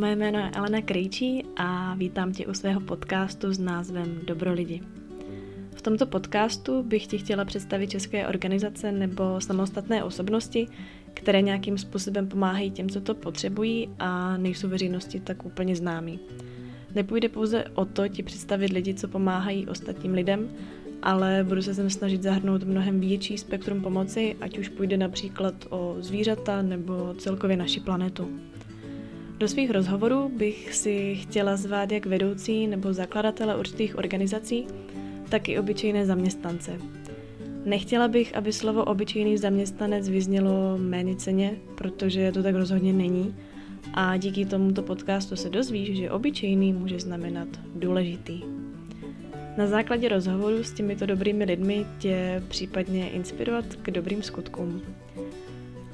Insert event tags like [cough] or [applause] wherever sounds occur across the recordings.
Moje jméno je Elena Krejčí a vítám tě u svého podcastu s názvem Dobro lidi. V tomto podcastu bych ti chtěla představit české organizace nebo samostatné osobnosti, které nějakým způsobem pomáhají těm, co to potřebují a nejsou veřejnosti tak úplně známí. Nepůjde pouze o to ti představit lidi, co pomáhají ostatním lidem, ale budu se sem snažit zahrnout mnohem větší spektrum pomoci, ať už půjde například o zvířata nebo celkově naši planetu. Do svých rozhovorů bych si chtěla zvát jak vedoucí nebo zakladatele určitých organizací, tak i obyčejné zaměstnance. Nechtěla bych, aby slovo obyčejný zaměstnanec vyznělo méně ceně, protože to tak rozhodně není. A díky tomuto podcastu se dozvíš, že obyčejný může znamenat důležitý. Na základě rozhovoru s těmito dobrými lidmi tě případně inspirovat k dobrým skutkům.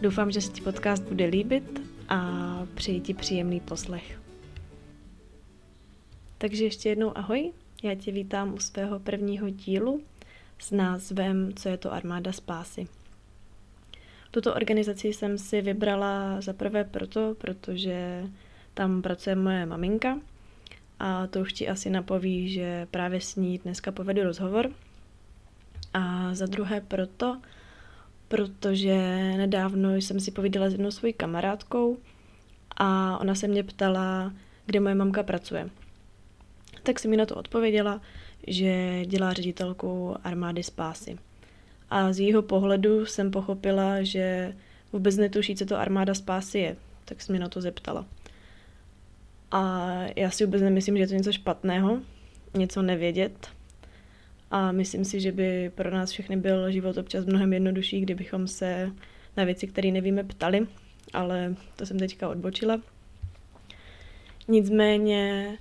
Doufám, že se ti podcast bude líbit a přeji ti příjemný poslech. Takže ještě jednou ahoj, já tě vítám u svého prvního dílu s názvem Co je to armáda spásy. Tuto organizaci jsem si vybrala za prvé proto, protože tam pracuje moje maminka a to už ti asi napoví, že právě s ní dneska povedu rozhovor. A za druhé proto, protože nedávno jsem si povídala s jednou svojí kamarádkou a ona se mě ptala, kde moje mamka pracuje. Tak si mi na to odpověděla, že dělá ředitelku armády spásy. A z jeho pohledu jsem pochopila, že vůbec netuší, co to armáda spásy je, tak se mi na to zeptala. A já si vůbec nemyslím, že je to něco špatného, něco nevědět. A myslím si, že by pro nás všechny byl život občas mnohem jednodušší, kdybychom se na věci, které nevíme, ptali, ale to jsem teďka odbočila. Nicméně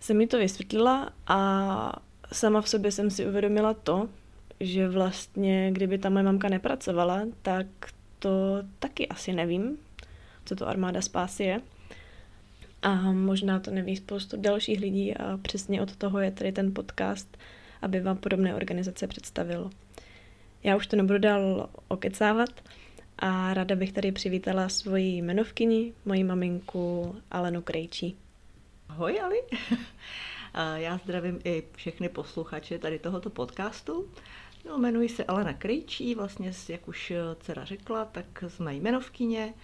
se mi to vysvětlila a sama v sobě jsem si uvědomila to, že vlastně, kdyby ta moje mamka nepracovala, tak to taky asi nevím, co to armáda spásy je. A možná to neví spoustu dalších lidí a přesně od toho je tady ten podcast, aby vám podobné organizace představil. Já už to nebudu dál okecávat a ráda bych tady přivítala svoji jmenovkyni, moji maminku Alenu Krejčí. Ahoj Ali, já zdravím i všechny posluchače tady tohoto podcastu. No, jmenuji se Alena Krejčí, vlastně, jak už dcera řekla, tak jsme jmenovkyně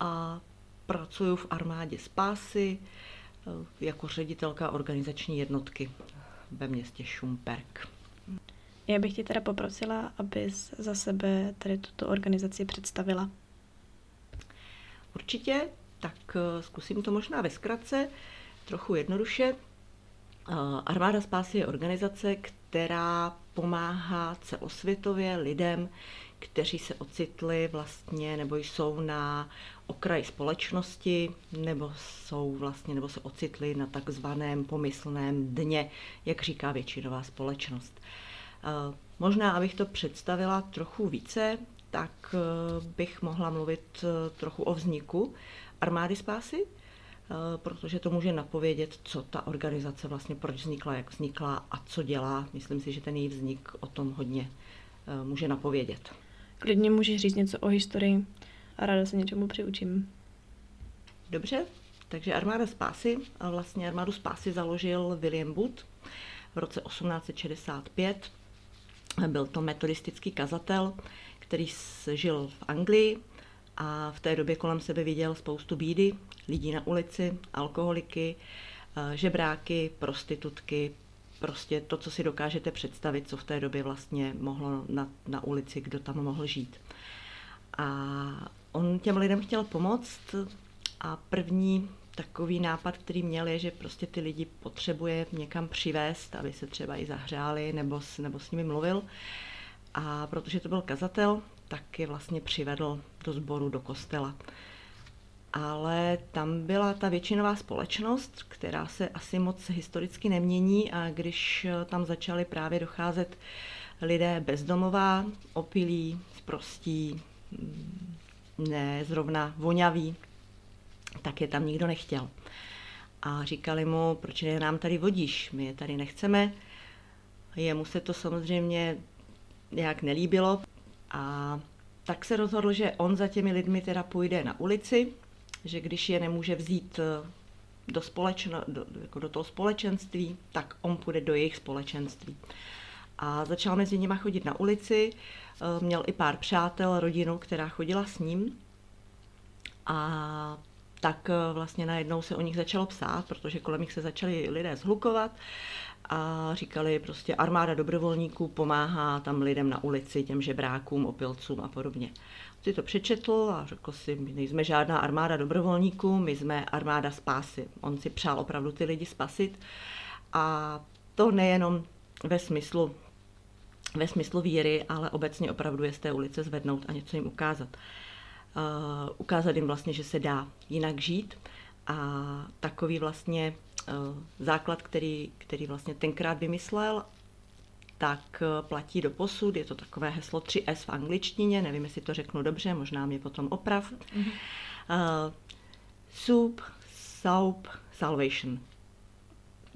a pracuji v armádě Spásy eh, jako ředitelka organizační jednotky ve městě Šumperk. Já bych tě teda poprosila, abys za sebe tady tuto organizaci představila. Určitě, tak eh, zkusím to možná ve zkratce, trochu jednoduše. Eh, Armáda Spásy je organizace, která pomáhá celosvětově lidem, kteří se ocitli vlastně nebo jsou na okraji společnosti nebo jsou vlastně nebo se ocitli na takzvaném pomyslném dně, jak říká většinová společnost. Eh, možná, abych to představila trochu více, tak eh, bych mohla mluvit eh, trochu o vzniku armády spásy, protože to může napovědět, co ta organizace vlastně, proč vznikla, jak vznikla a co dělá. Myslím si, že ten její vznik o tom hodně může napovědět. Klidně můžeš říct něco o historii a ráda se něčemu přiučím. Dobře, takže armáda spásy, a vlastně armádu spásy založil William Booth v roce 1865. Byl to metodistický kazatel, který žil v Anglii a v té době kolem sebe viděl spoustu bídy, lidí na ulici, alkoholiky, eh, žebráky, prostitutky, prostě to, co si dokážete představit, co v té době vlastně mohlo na, na ulici, kdo tam mohl žít. A on těm lidem chtěl pomoct a první takový nápad, který měl, je, že prostě ty lidi potřebuje někam přivést, aby se třeba i zahřáli nebo, nebo s nimi mluvil. A protože to byl kazatel, tak je vlastně přivedl do sboru, do kostela. Ale tam byla ta většinová společnost, která se asi moc historicky nemění a když tam začali právě docházet lidé bezdomová, opilí, sprostí, ne zrovna voňaví, tak je tam nikdo nechtěl. A říkali mu, proč je nám tady vodíš, my je tady nechceme. Jemu se to samozřejmě nějak nelíbilo a tak se rozhodl, že on za těmi lidmi teda půjde na ulici, že když je nemůže vzít eh, do, společno, do, jako do toho společenství, tak on půjde do jejich společenství. A začal mezi nimi chodit na ulici, eh, měl i pár přátel, rodinu, která chodila s ním. A tak eh, vlastně najednou se o nich začalo psát, protože kolem nich se začali lidé zhlukovat a říkali prostě armáda dobrovolníků pomáhá tam lidem na ulici, těm žebrákům, opilcům a podobně. Si to přečetl a řekl si, my nejsme žádná armáda dobrovolníků, my jsme armáda spásy. On si přál opravdu ty lidi spasit a to nejenom ve smyslu ve smyslu víry, ale obecně opravdu je z té ulice zvednout a něco jim ukázat. Uh, ukázat jim vlastně, že se dá jinak žít a takový vlastně uh, základ, který, který vlastně tenkrát vymyslel, tak uh, platí do posud. Je to takové heslo 3S v angličtině, nevím, jestli to řeknu dobře, možná mě potom oprav. Mm-hmm. Uh, soup, soup, salvation.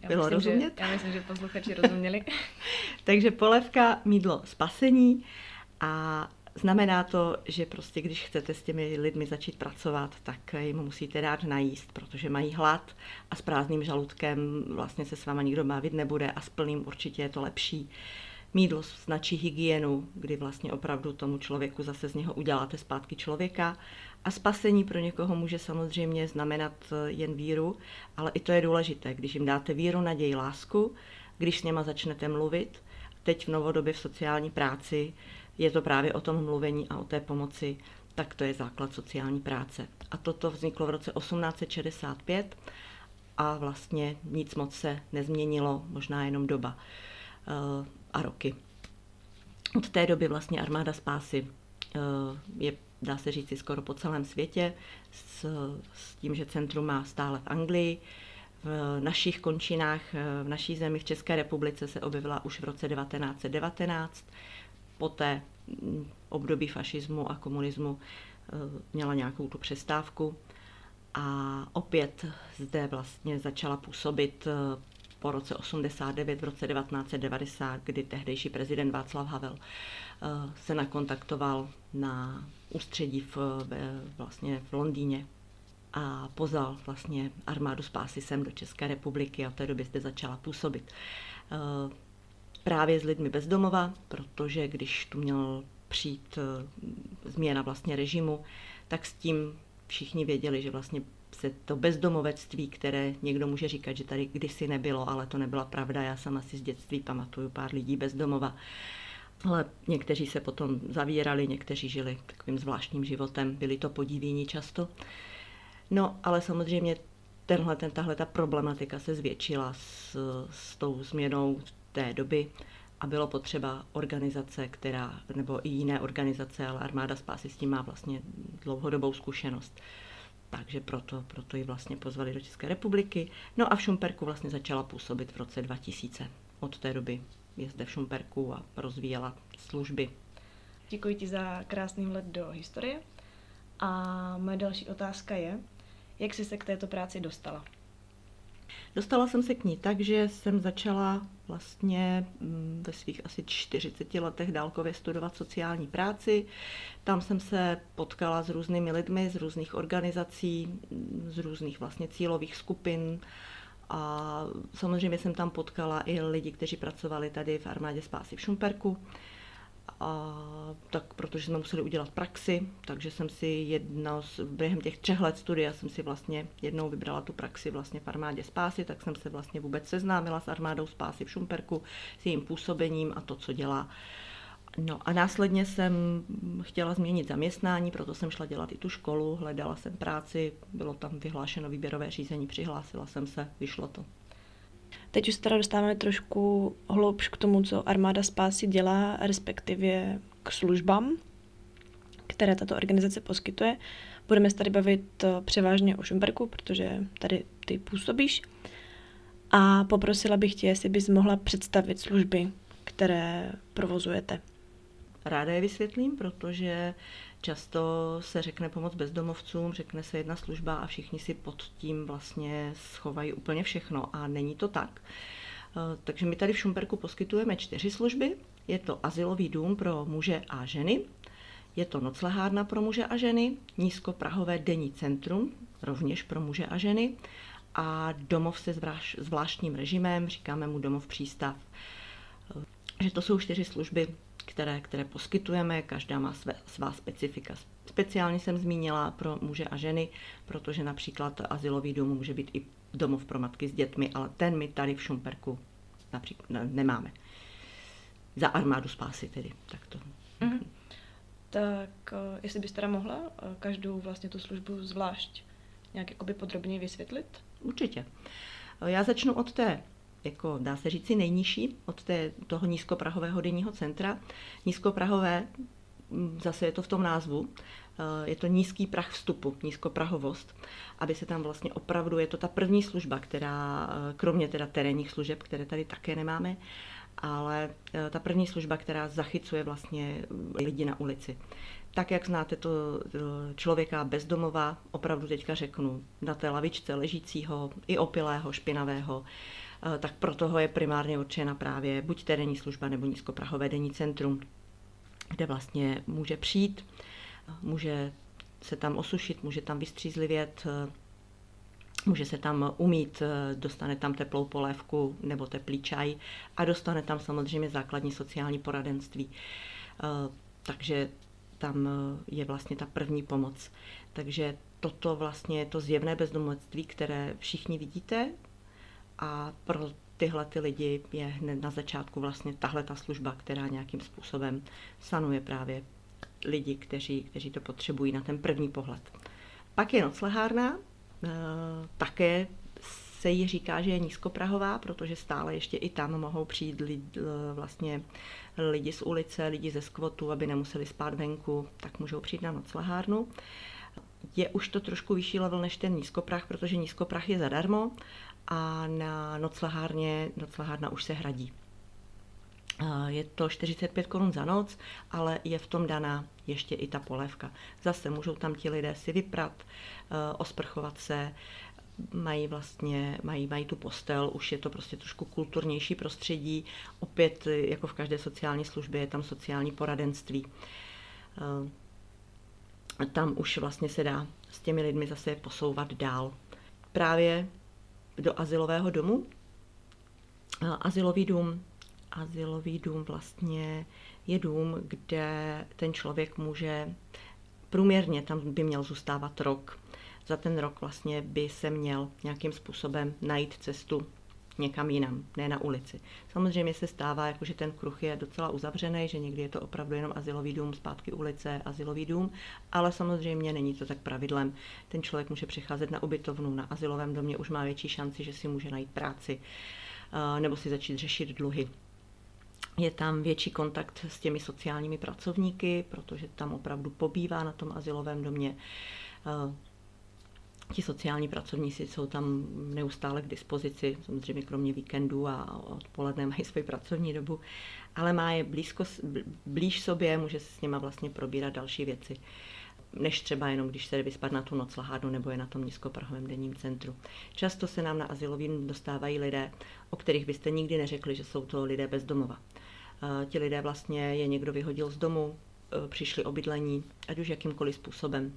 Já Bylo myslím, rozumět? Že, já myslím, že posluchači rozuměli. [laughs] Takže polevka, mídlo, spasení a znamená to, že prostě když chcete s těmi lidmi začít pracovat, tak jim musíte dát najíst, protože mají hlad a s prázdným žaludkem vlastně se s váma nikdo bavit nebude a s plným určitě je to lepší. Mídlo značí hygienu, kdy vlastně opravdu tomu člověku zase z něho uděláte zpátky člověka a spasení pro někoho může samozřejmě znamenat eh, jen víru, ale i to je důležité, když jim dáte víru, naději, lásku, když s něma začnete mluvit. Teď v novodobě v sociální práci je to právě o tom mluvení a o té pomoci, tak to je základ sociální práce. A toto vzniklo v roce 1865 a vlastně nic moc se nezměnilo, možná jenom doba eh, a roky. Od té doby vlastně armáda spásy eh, je dá se říct, skoro po celém světě, s, s tím, že centrum má stále v Anglii. V našich končinách, v naší zemi, v České republice se objevila už v roce 1919. Poté mm, období fašismu a komunismu eh, měla nějakou tu přestávku a opět zde vlastně začala působit eh, po roce 89, v roce 1990, kdy tehdejší prezident Václav Havel eh, se nakontaktoval na ústředí v, vlastně v Londýně a pozval vlastně armádu spásy sem do České republiky a v té době zde začala působit. Právě s lidmi bezdomova, protože když tu měl přijít eh, změna vlastně režimu, tak s tím všichni věděli, že vlastně se to bezdomovectví, které někdo může říkat, že tady kdysi nebylo, ale to nebyla pravda. Já sama si z dětství pamatuju pár lidí bezdomova. Ale někteří se potom zavírali, někteří žili takovým zvláštním životem, byli to podivění často. No, ale samozřejmě tenhle, ten, tahle ta problematika se zvětšila s, s tou změnou té doby a bylo potřeba organizace, která, nebo i jiné organizace, ale Armáda spásy s tím má vlastně dlouhodobou zkušenost. Takže proto, proto ji vlastně pozvali do České republiky. No a v Šumperku vlastně začala působit v roce 2000. Od té doby je zde v Šumperku a rozvíjela služby. Děkuji ti za krásný vhled do historie. A moje další otázka je, jak jsi se k této práci dostala? Dostala jsem se k ní tak, že jsem začala vlastně mm, ve svých asi 40 letech dálkově studovat sociální práci. Tam jsem se potkala s různými lidmi z různých organizací, z různých vlastně cílových skupin, a samozřejmě jsem tam potkala i lidi, kteří pracovali tady v armádě spásy v Šumperku. A tak protože jsme museli udělat praxi, takže jsem si jedno z, během těch třech let studia jsem si vlastně jednou vybrala tu praxi vlastně v armádě spásy, tak jsem se vlastně vůbec seznámila s armádou spásy v Šumperku, s jejím působením a to, co dělá. No a následně jsem chtěla změnit zaměstnání, proto jsem šla dělat i tu školu, hledala jsem práci, bylo tam vyhlášeno výběrové řízení, přihlásila jsem se, vyšlo to. Teď už se teda dostáváme trošku hloubš k tomu, co Armáda Spásy dělá, respektive k službám, které tato organizace poskytuje. Budeme se tady bavit eh, převážně o Šumberku, protože tady ty působíš. A poprosila bych tě, jestli bys mohla představit služby, které provozujete. Ráda je vysvětlím, protože často se řekne pomoc bezdomovcům, řekne se jedna služba a všichni si pod tím vlastně schovají úplně všechno a není to tak. Eh, takže my tady v Šumperku poskytujeme čtyři služby. Je to asilový dům pro muže a ženy, je to noclehárna pro muže a ženy, nízkoprahové denní centrum, rovněž pro muže a ženy, a domov se zvláštním režimem, říkáme mu domov přístav. Že to jsou čtyři služby, které, které poskytujeme, každá má své, svá specifika. Speciálně jsem zmínila pro muže a ženy, protože například asilový dům může být i domov pro matky s dětmi, ale ten my tady v Šumperku například nemáme. Za armádu spásy tedy. Tak to. Mm-hmm. Tak eh, jestli byste teda mohla eh, každou vlastně tu službu zvlášť nějak jakoby podrobněji vysvětlit? Určitě. Já začnu od té, jako dá se říci, nejnižší, od té, toho nízkoprahového denního centra. Nízkoprahové, mm, zase je to v tom názvu, eh, je to nízký prach vstupu, nízkoprahovost, aby se tam vlastně opravdu, je to ta první služba, která, kromě teda terénních služeb, které tady také nemáme, ale ta první služba, která zachycuje vlastně lidi na ulici tak, jak znáte to člověka bezdomova, opravdu teďka řeknu, na té lavičce ležícího, i opilého, špinavého, eh, tak pro toho je primárně určena právě buď terénní služba nebo nízkoprahové denní centrum, kde vlastně může přijít, může se tam osušit, může tam vystřízlivět, eh, může se tam umít, eh, dostane tam teplou polévku nebo teplý čaj a dostane tam samozřejmě základní sociální poradenství. Takže tam eh, je vlastně ta první pomoc. Takže toto vlastně je to zjevné bezdomovectví, které všichni vidíte a pro tyhle ty lidi je hned na začátku vlastně tahle ta služba, která nějakým způsobem sanuje právě lidi, kteří, kteří to potřebují na ten první pohled. Pak je noclehárna, eh, také se jí říká, že je nízkoprahová, protože stále ještě i tam mohou přijít lidi, vlastně lidi z ulice, lidi ze skvotu, aby nemuseli spát venku, tak můžou přijít na noclehárnu. Je už to trošku vyšší level než ten nízkoprach, protože nízkoprach je zadarmo a na noclehárně noclehárna už se hradí. Je to 45 korun za noc, ale je v tom daná ještě i ta polévka. Zase můžou tam ti lidé si vyprat, eh, osprchovat se, mají vlastně, mají, mají tu postel, už je to prostě trošku kulturnější prostředí. Opět, jako v každé sociální službě, je tam sociální poradenství. Eh, tam už vlastně se dá s těmi lidmi zase posouvat dál. Právě do asilového domu. Asilový dům, asilový dům vlastně je dům, kde ten člověk může průměrně tam by měl zůstávat rok za ten rok vlastně by se měl nějakým způsobem najít cestu někam jinam, ne na ulici. Samozřejmě se stává, jako že ten kruh je docela uzavřený, že někdy je to opravdu jenom asilový dům, zpátky ulice, asilový dům, ale samozřejmě není to tak pravidlem. Ten člověk může přicházet na ubytovnu, na asilovém domě už má větší šanci, že si může najít práci eh, nebo si začít řešit dluhy. Je tam větší kontakt s těmi sociálními pracovníky, protože tam opravdu pobývá na tom asilovém domě eh, Ti sociální pracovníci jsou tam neustále k dispozici, samozřejmě kromě víkendů a odpoledne mají svoji pracovní dobu, ale má je blízko, blíž sobě, může se s nima vlastně probírat další věci než třeba jenom, když se vyspat na tu noclahárnu nebo je na tom nízkoprahovém denním centru. Často se nám na asilovým dostávají lidé, o kterých byste nikdy neřekli, že jsou to lidé bez domova. Ti lidé vlastně je někdo vyhodil z domu, e, přišli o bydlení, ať už jakýmkoliv způsobem,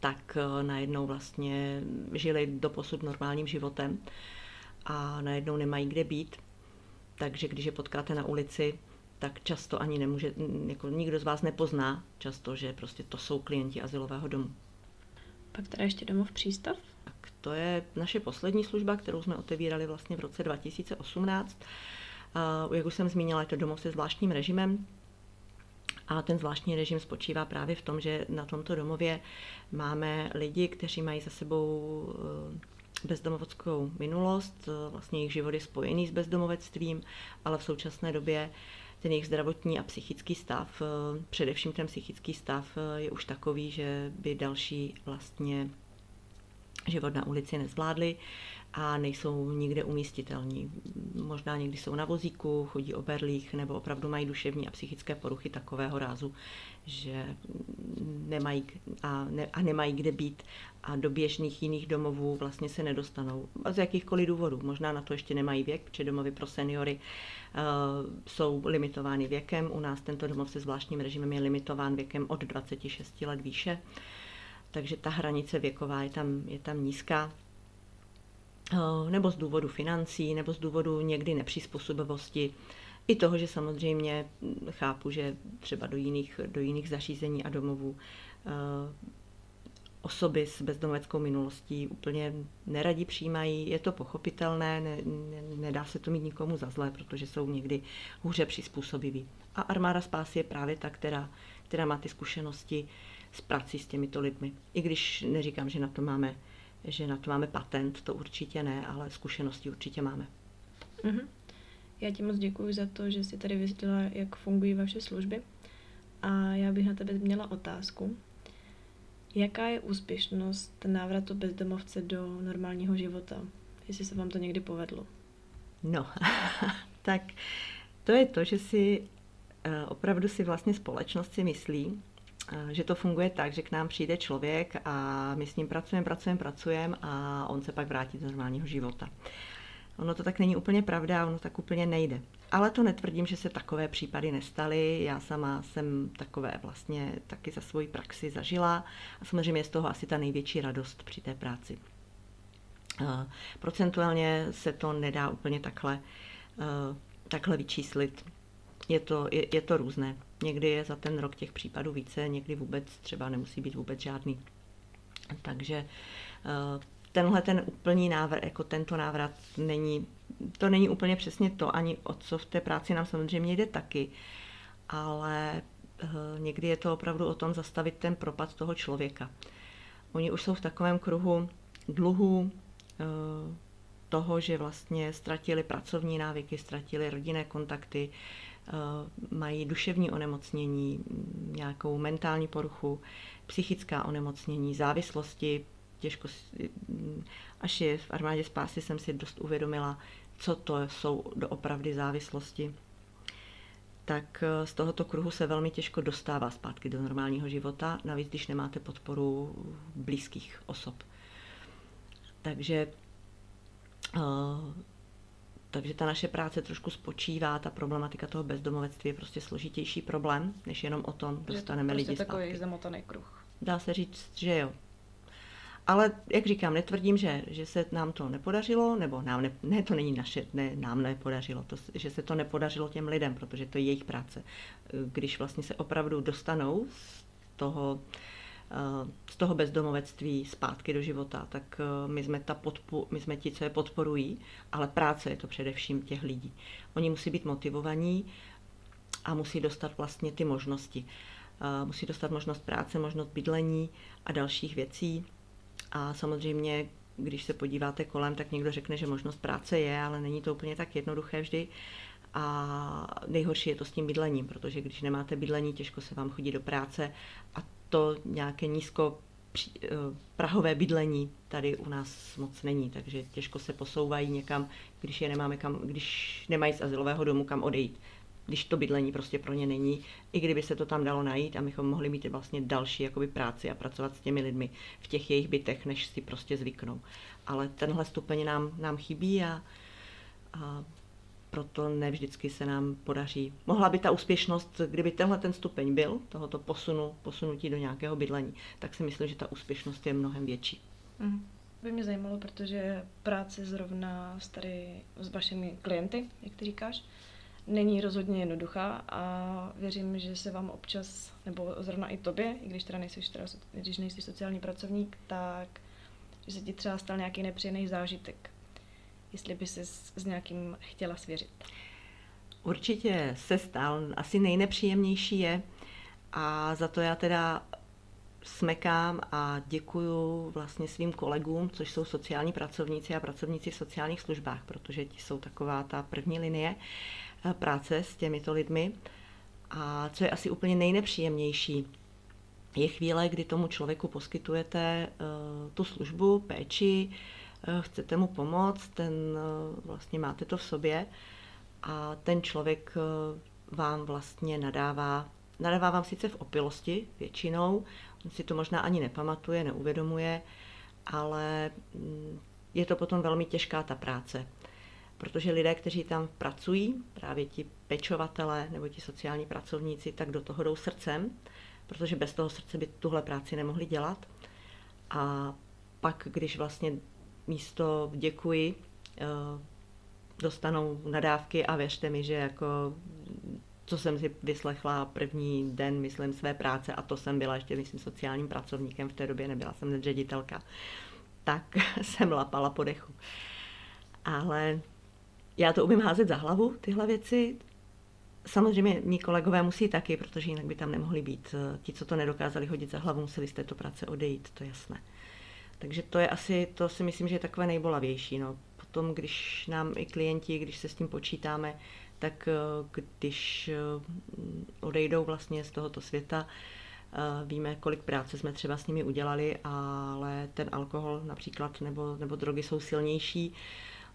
tak e, najednou vlastně žili doposud normálním životem a najednou nemají kde být. Takže když je potkáte na ulici, tak často ani nemůže, jako nikdo z vás nepozná často, že prostě to jsou klienti asilového domu. Pak teda ještě domov přístav? Tak to je naše poslední služba, kterou jsme otevírali vlastně v roce 2018. Jak už jsem zmínila, je to domov se zvláštním režimem, a ten zvláštní režim spočívá právě v tom, že na tomto domově máme lidi, kteří mají za sebou eh, bezdomoveckou minulost, eh, vlastně jejich život je spojený s bezdomovectvím, ale v současné době ten jejich zdravotní a psychický stav, eh, především ten psychický stav je už takový, že by další vlastně život na ulici nezvládli a nejsou nikde umístitelní. Možná někdy jsou na vozíku, chodí o berlích nebo opravdu mají duševní a psychické poruchy takového rázu, že nemají a, ne, a nemají kde být a do běžných jiných domovů vlastně se nedostanou. A z jakýchkoliv důvodů. Možná na to ještě nemají věk, protože domovy pro seniory uh, jsou limitovány věkem. U nás tento domov se zvláštním režimem je limitován věkem od 26 let výše. Takže ta hranice věková je tam, je tam nízká nebo z důvodu financí, nebo z důvodu někdy nepřizpůsobivosti. I toho, že samozřejmě chápu, že třeba do jiných, do jiných zařízení a domovů osoby s bezdomoveckou minulostí úplně neradí přijímají. Je to pochopitelné, ne, ne, nedá se to mít nikomu za zlé, protože jsou někdy hůře přizpůsobiví. A armáda spásy je právě ta, která, která má ty zkušenosti s prací s těmito lidmi. I když neříkám, že na to máme, že na to máme patent, to určitě ne, ale zkušenosti určitě máme. Mm-hmm. Já ti moc děkuji za to, že jsi tady vysvětlila, jak fungují vaše služby. A já bych na tebe měla otázku. Jaká je úspěšnost návratu bezdomovce do normálního života? Jestli se vám to někdy povedlo? No, [laughs] tak to je to, že si eh, opravdu si vlastně společnost si myslí, že to funguje tak, že k nám přijde člověk a my s ním pracujeme, pracujeme, pracujeme a on se pak vrátí do normálního života. Ono to tak není úplně pravda, ono tak úplně nejde. Ale to netvrdím, že se takové případy nestaly. Já sama jsem takové vlastně taky za svoji praxi zažila a samozřejmě je z toho asi ta největší radost při té práci. Procentuálně se to nedá úplně takhle, takhle vyčíslit. Je to, je, je to různé. Někdy je za ten rok těch případů více, někdy vůbec třeba nemusí být vůbec žádný. Takže tenhle ten úplný návrat, jako tento návrat není, to není úplně přesně to, ani o co v té práci nám samozřejmě jde taky, ale uh, někdy je to opravdu o tom zastavit ten propad toho člověka. Oni už jsou v takovém kruhu dluhů, uh, toho, že vlastně ztratili pracovní návyky, ztratili rodinné kontakty, mají duševní onemocnění, nějakou mentální poruchu, psychická onemocnění, závislosti, těžko, až je v armádě spásy jsem si dost uvědomila, co to jsou doopravdy závislosti, tak eh, z tohoto kruhu se velmi těžko dostává zpátky do normálního života, navíc když nemáte podporu blízkých osob. Takže, uh, takže ta naše práce trošku spočívá, ta problematika toho bezdomovectví je prostě složitější problém, než jenom o tom dostaneme prostě lidi zpátky. takový zamotaný kruh. Dá se říct, že jo. Ale jak říkám, netvrdím, že, že se nám to nepodařilo, nebo nám ne, ne to není naše, ne, nám nepodařilo, to, že se to nepodařilo těm lidem, protože to je jejich práce. Když vlastně se opravdu dostanou z toho, z toho bezdomovectví zpátky do života, tak eh, my jsme, ta podpo, my jsme ti, co je podporují, ale práce je to především těch lidí. Oni musí být motivovaní a musí dostat vlastně ty možnosti. Eh, musí dostat možnost práce, možnost bydlení a dalších věcí a samozřejmě, když se podíváte kolem, tak někdo řekne, že možnost práce je, ale není to úplně tak jednoduché vždy. A nejhorší je to s tím bydlením, protože když nemáte bydlení, těžko se vám chodí do práce a to nějaké nízko eh, prahové bydlení tady u nás moc není, takže těžko se posouvají někam, když je nemáme kam, když nemají z asilového domu kam odejít když to bydlení prostě pro ně není, i kdyby se to tam dalo najít a mychom mohli mít vlastně další jakoby práci a pracovat s těmi lidmi v těch jejich bytech, než si prostě zvyknou. Ale tenhle stupeň nám, nám chybí a, a proto ne vždycky se nám podaří. Mohla by ta úspěšnost, kdyby tenhle ten stupeň byl, tohoto posunu, posunutí do nějakého bydlení, tak si myslím, že ta úspěšnost je mnohem větší. Mm. By mě zajímalo, protože práce zrovna s tady s vašimi klienty, jak ty říkáš, není rozhodně jednoduchá a věřím, že se vám občas, nebo zrovna i tobě, i když teda nejsi, teda, když nejsi sociální pracovník, tak že se ti třeba stal nějaký nepříjemný zážitek. Jestli by se s nějakým chtěla svěřit. Určitě se stal. Asi nejnepříjemnější je a za to já teda smekám a děkuju vlastně svým kolegům, což jsou sociální pracovníci a pracovníci v sociálních službách, protože ti jsou taková ta první linie. Eh, práce s těmito lidmi. A co je asi úplně nejnepříjemnější, je chvíle, kdy tomu člověku poskytujete uh, tu službu, péči, chcete mu pomoct, ten uh, vlastně máte to v sobě a ten člověk uh, vám vlastně nadává, nadává vám sice v opilosti většinou, on si to možná ani nepamatuje, neuvědomuje, ale mm, je to potom velmi těžká ta práce protože lidé, kteří tam pracují, právě ti pečovatelé nebo ti sociální pracovníci, tak do toho jdou srdcem, protože bez toho srdce by tuhle práci nemohli dělat. A pak, když vlastně místo děkuji eh, dostanou nadávky a věřte mi, že jako co jsem si vyslechla první den, myslím, své práce, a to jsem byla ještě, myslím, sociálním pracovníkem, v té době nebyla jsem ředitelka, tak [laughs] jsem lapala po dechu. Ale já to umím házet za hlavu, tyhle věci. Samozřejmě mý kolegové musí taky, protože jinak by tam nemohli být. Ti, co to nedokázali hodit za hlavu, museli z této práce odejít, to je jasné. Takže to je asi, to si myslím, že je takové nejbolavější. No. Potom, když nám i klienti, když se s tím počítáme, tak eh, když eh, odejdou vlastně z tohoto světa, eh, víme, kolik práce jsme třeba s nimi udělali, ale ten alkohol například nebo, nebo drogy jsou silnější.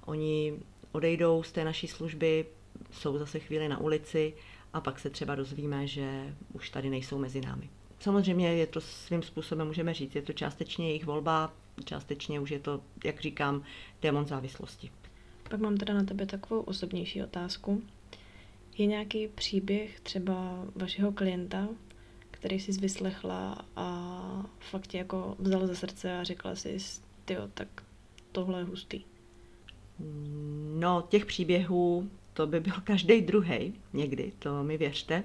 Oni odejdou z té naší služby, jsou zase chvíli na ulici a pak se třeba dozvíme, že už tady nejsou mezi námi. Samozřejmě je to svým způsobem, můžeme říct, je to částečně jejich volba, částečně už je to, jak říkám, démon závislosti. Pak mám teda na tebe takovou osobnější otázku. Je nějaký příběh třeba vašeho klienta, který jsi vyslechla a fakt tě jako vzal ze srdce a řekla si, tyjo, tak tohle je hustý. No, těch příběhů, to by byl [laughs] každý druhý někdy, to mi věřte.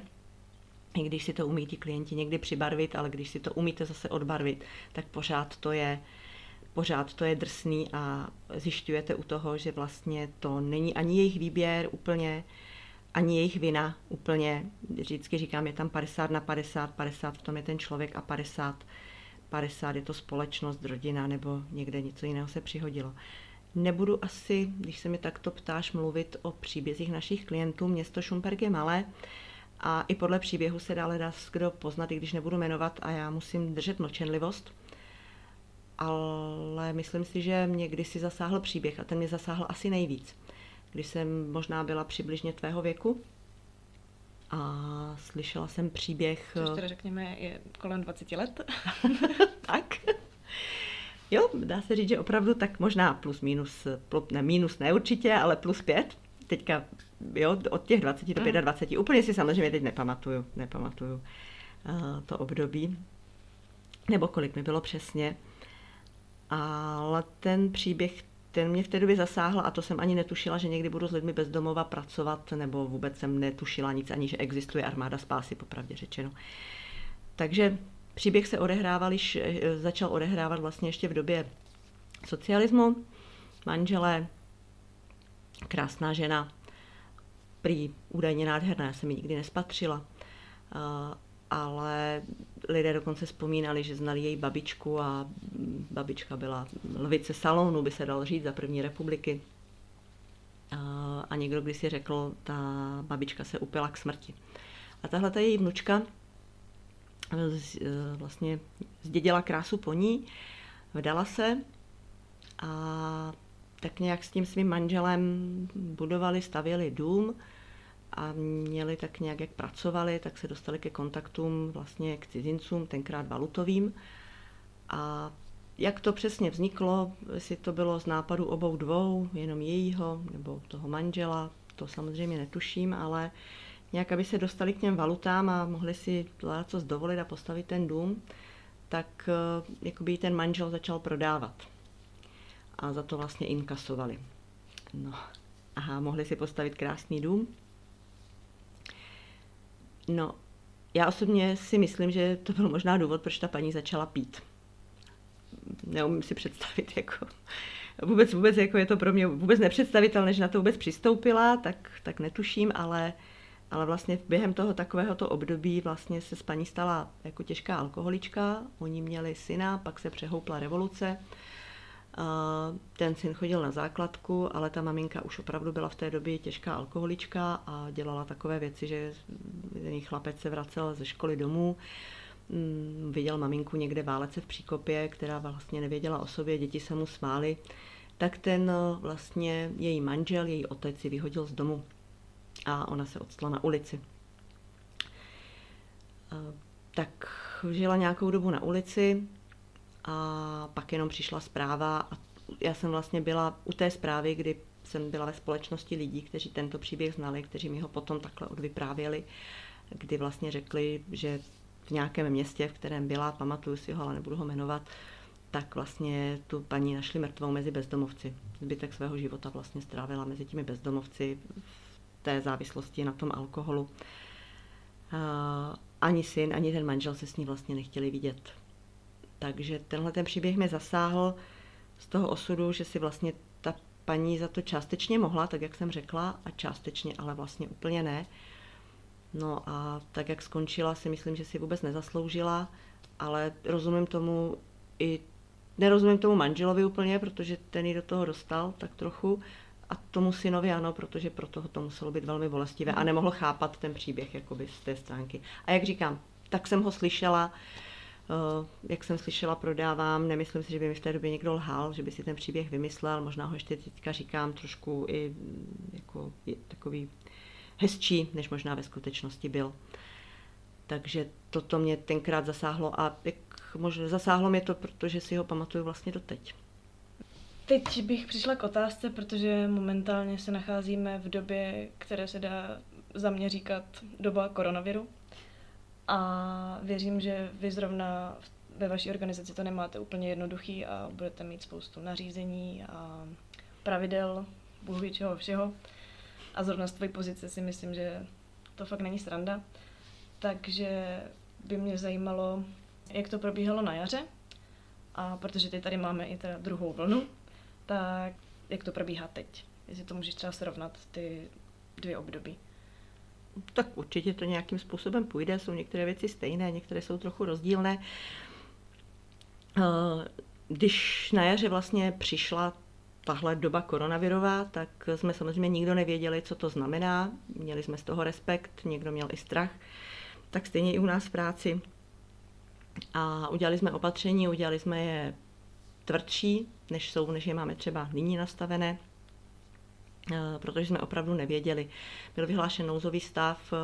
I když si to umí ti klienti někdy přibarvit, ale když si to umíte zase odbarvit, tak pořád to je pořád to je drsný a zjišťujete u toho, že vlastně to není ani jejich výběr úplně, ani jejich vina úplně. Vždycky říkám, je tam 50 na 50, 50 v tom je ten člověk a 50, 50 je to společnost, rodina nebo někde něco jiného se přihodilo. Nebudu asi, když se mi takto ptáš, mluvit o příbězích našich klientů. Město Šumperk je malé a i podle příběhu se dále dá kdo poznat, i když nebudu jmenovat a já musím držet mlčenlivost ale myslím si, že mě kdysi zasáhl příběh a ten mě zasáhl asi nejvíc. Když jsem možná byla přibližně tvého věku a slyšela jsem příběh... Což teda řekněme je kolem 20 let. [laughs] tak. Jo, dá se říct, že opravdu tak možná plus minus, ne minus ne určitě, ale plus pět. Teďka, jo, od těch 20 do 25. Mm. Úplně si samozřejmě teď nepamatuju, nepamatuju uh, to období. Nebo kolik mi bylo přesně. Ale ten příběh, ten mě v té době zasáhl a to jsem ani netušila, že někdy budu s lidmi bezdomova pracovat, nebo vůbec jsem netušila nic ani, že existuje armáda spásy, popravdě řečeno. Takže příběh se odehrával, již eh, začal odehrávat vlastně ještě v době socialismu. Manželé, krásná žena, prý údajně nádherná, já jsem ji nikdy nespatřila ale lidé dokonce vzpomínali, že znali její babičku a babička byla lvice salonu, by se dalo říct, za první republiky. A někdo když si řekl, ta babička se upila k smrti. A tahle ta její vnučka e, vlastně zdědila krásu po ní, vdala se a tak nějak s tím svým manželem budovali, stavěli dům a měli tak nějak, jak pracovali, tak se dostali ke kontaktům vlastně k cizincům, tenkrát valutovým. A jak to přesně vzniklo, jestli to bylo z nápadu obou dvou, jenom jejího nebo toho manžela, to samozřejmě netuším, ale nějak, aby se dostali k těm valutám a mohli si co dovolit a postavit ten dům, tak eh, jakoby ten manžel začal prodávat. A za to vlastně inkasovali. No, aha, mohli si postavit krásný dům, No, já osobně si myslím, že to byl možná důvod, proč ta paní začala pít. Neumím si představit, jako vůbec, vůbec jako je to pro mě vůbec nepředstavitelné, že na to vůbec přistoupila, tak, tak netuším, ale, ale vlastně během toho takovéhoto období vlastně se s paní stala jako těžká alkoholička, oni měli syna, pak se přehoupla revoluce, ten syn chodil na základku, ale ta maminka už opravdu byla v té době těžká alkoholička a dělala takové věci, že její chlapec se vracel ze školy domů, mm, viděl maminku někde válet se v příkopě, která vlastně nevěděla o sobě, děti se mu smály, tak ten vlastně její manžel, její otec ji vyhodil z domu a ona se odstala na ulici. Tak žila nějakou dobu na ulici, a pak jenom přišla zpráva a já jsem vlastně byla u té zprávy, kdy jsem byla ve společnosti lidí, kteří tento příběh znali, kteří mi ho potom takhle odvyprávěli, kdy vlastně řekli, že v nějakém městě, v kterém byla, pamatuju si ho, ale nebudu ho jmenovat, tak vlastně tu paní našli mrtvou mezi bezdomovci. Zbytek svého života vlastně strávila mezi těmi bezdomovci v té závislosti na tom alkoholu. Ani syn, ani ten manžel se s ní vlastně nechtěli vidět. Takže tenhle ten příběh mě zasáhl z toho osudu, že si vlastně ta paní za to částečně mohla, tak jak jsem řekla, a částečně ale vlastně úplně ne. No a tak jak skončila, si myslím, že si vůbec nezasloužila, ale rozumím tomu i nerozumím tomu manželovi úplně, protože ten ji do toho dostal tak trochu a tomu synovi ano, protože pro toho to muselo být velmi bolestivé a nemohl chápat ten příběh jakoby z té stránky. A jak říkám, tak jsem ho slyšela, uh, jak jsem slyšela, prodávám, nemyslím si, že by mi v té době někdo lhal, že by si ten příběh vymyslel, možná ho ještě teďka říkám trošku i jako takový hezčí, než možná ve skutečnosti byl. Takže toto mě tenkrát zasáhlo a jak možná zasáhlo mě to, protože si ho pamatuju vlastně doteď. Teď bych přišla k otázce, protože momentálně se nacházíme v době, které se dá za mě říkat doba koronaviru. A věřím, že vy zrovna ve vaší organizaci to nemáte úplně jednoduchý a budete mít spoustu nařízení a pravidel, bůh ví čeho všeho. A zrovna z tvojí pozice si myslím, že to fakt není sranda. Takže by mě zajímalo, jak to probíhalo na jaře. A protože teď tady máme i teda druhou vlnu, tak jak to probíhá teď? Jestli to můžeš třeba srovnat, ty dvě období. Tak určitě to nějakým způsobem půjde. Jsou některé věci stejné, některé jsou trochu rozdílné. Eh, když na jaře vlastně přišla tahle doba koronavirová, tak jsme samozřejmě nikdo nevěděli, co to znamená. Měli jsme z toho respekt, někdo měl i strach. Tak stejně i u nás v práci. A udělali jsme opatření, udělali jsme je tvrdší, než jsou, než je máme třeba nyní nastavené, protože jsme opravdu nevěděli. Byl vyhlášen nouzový stav, eh,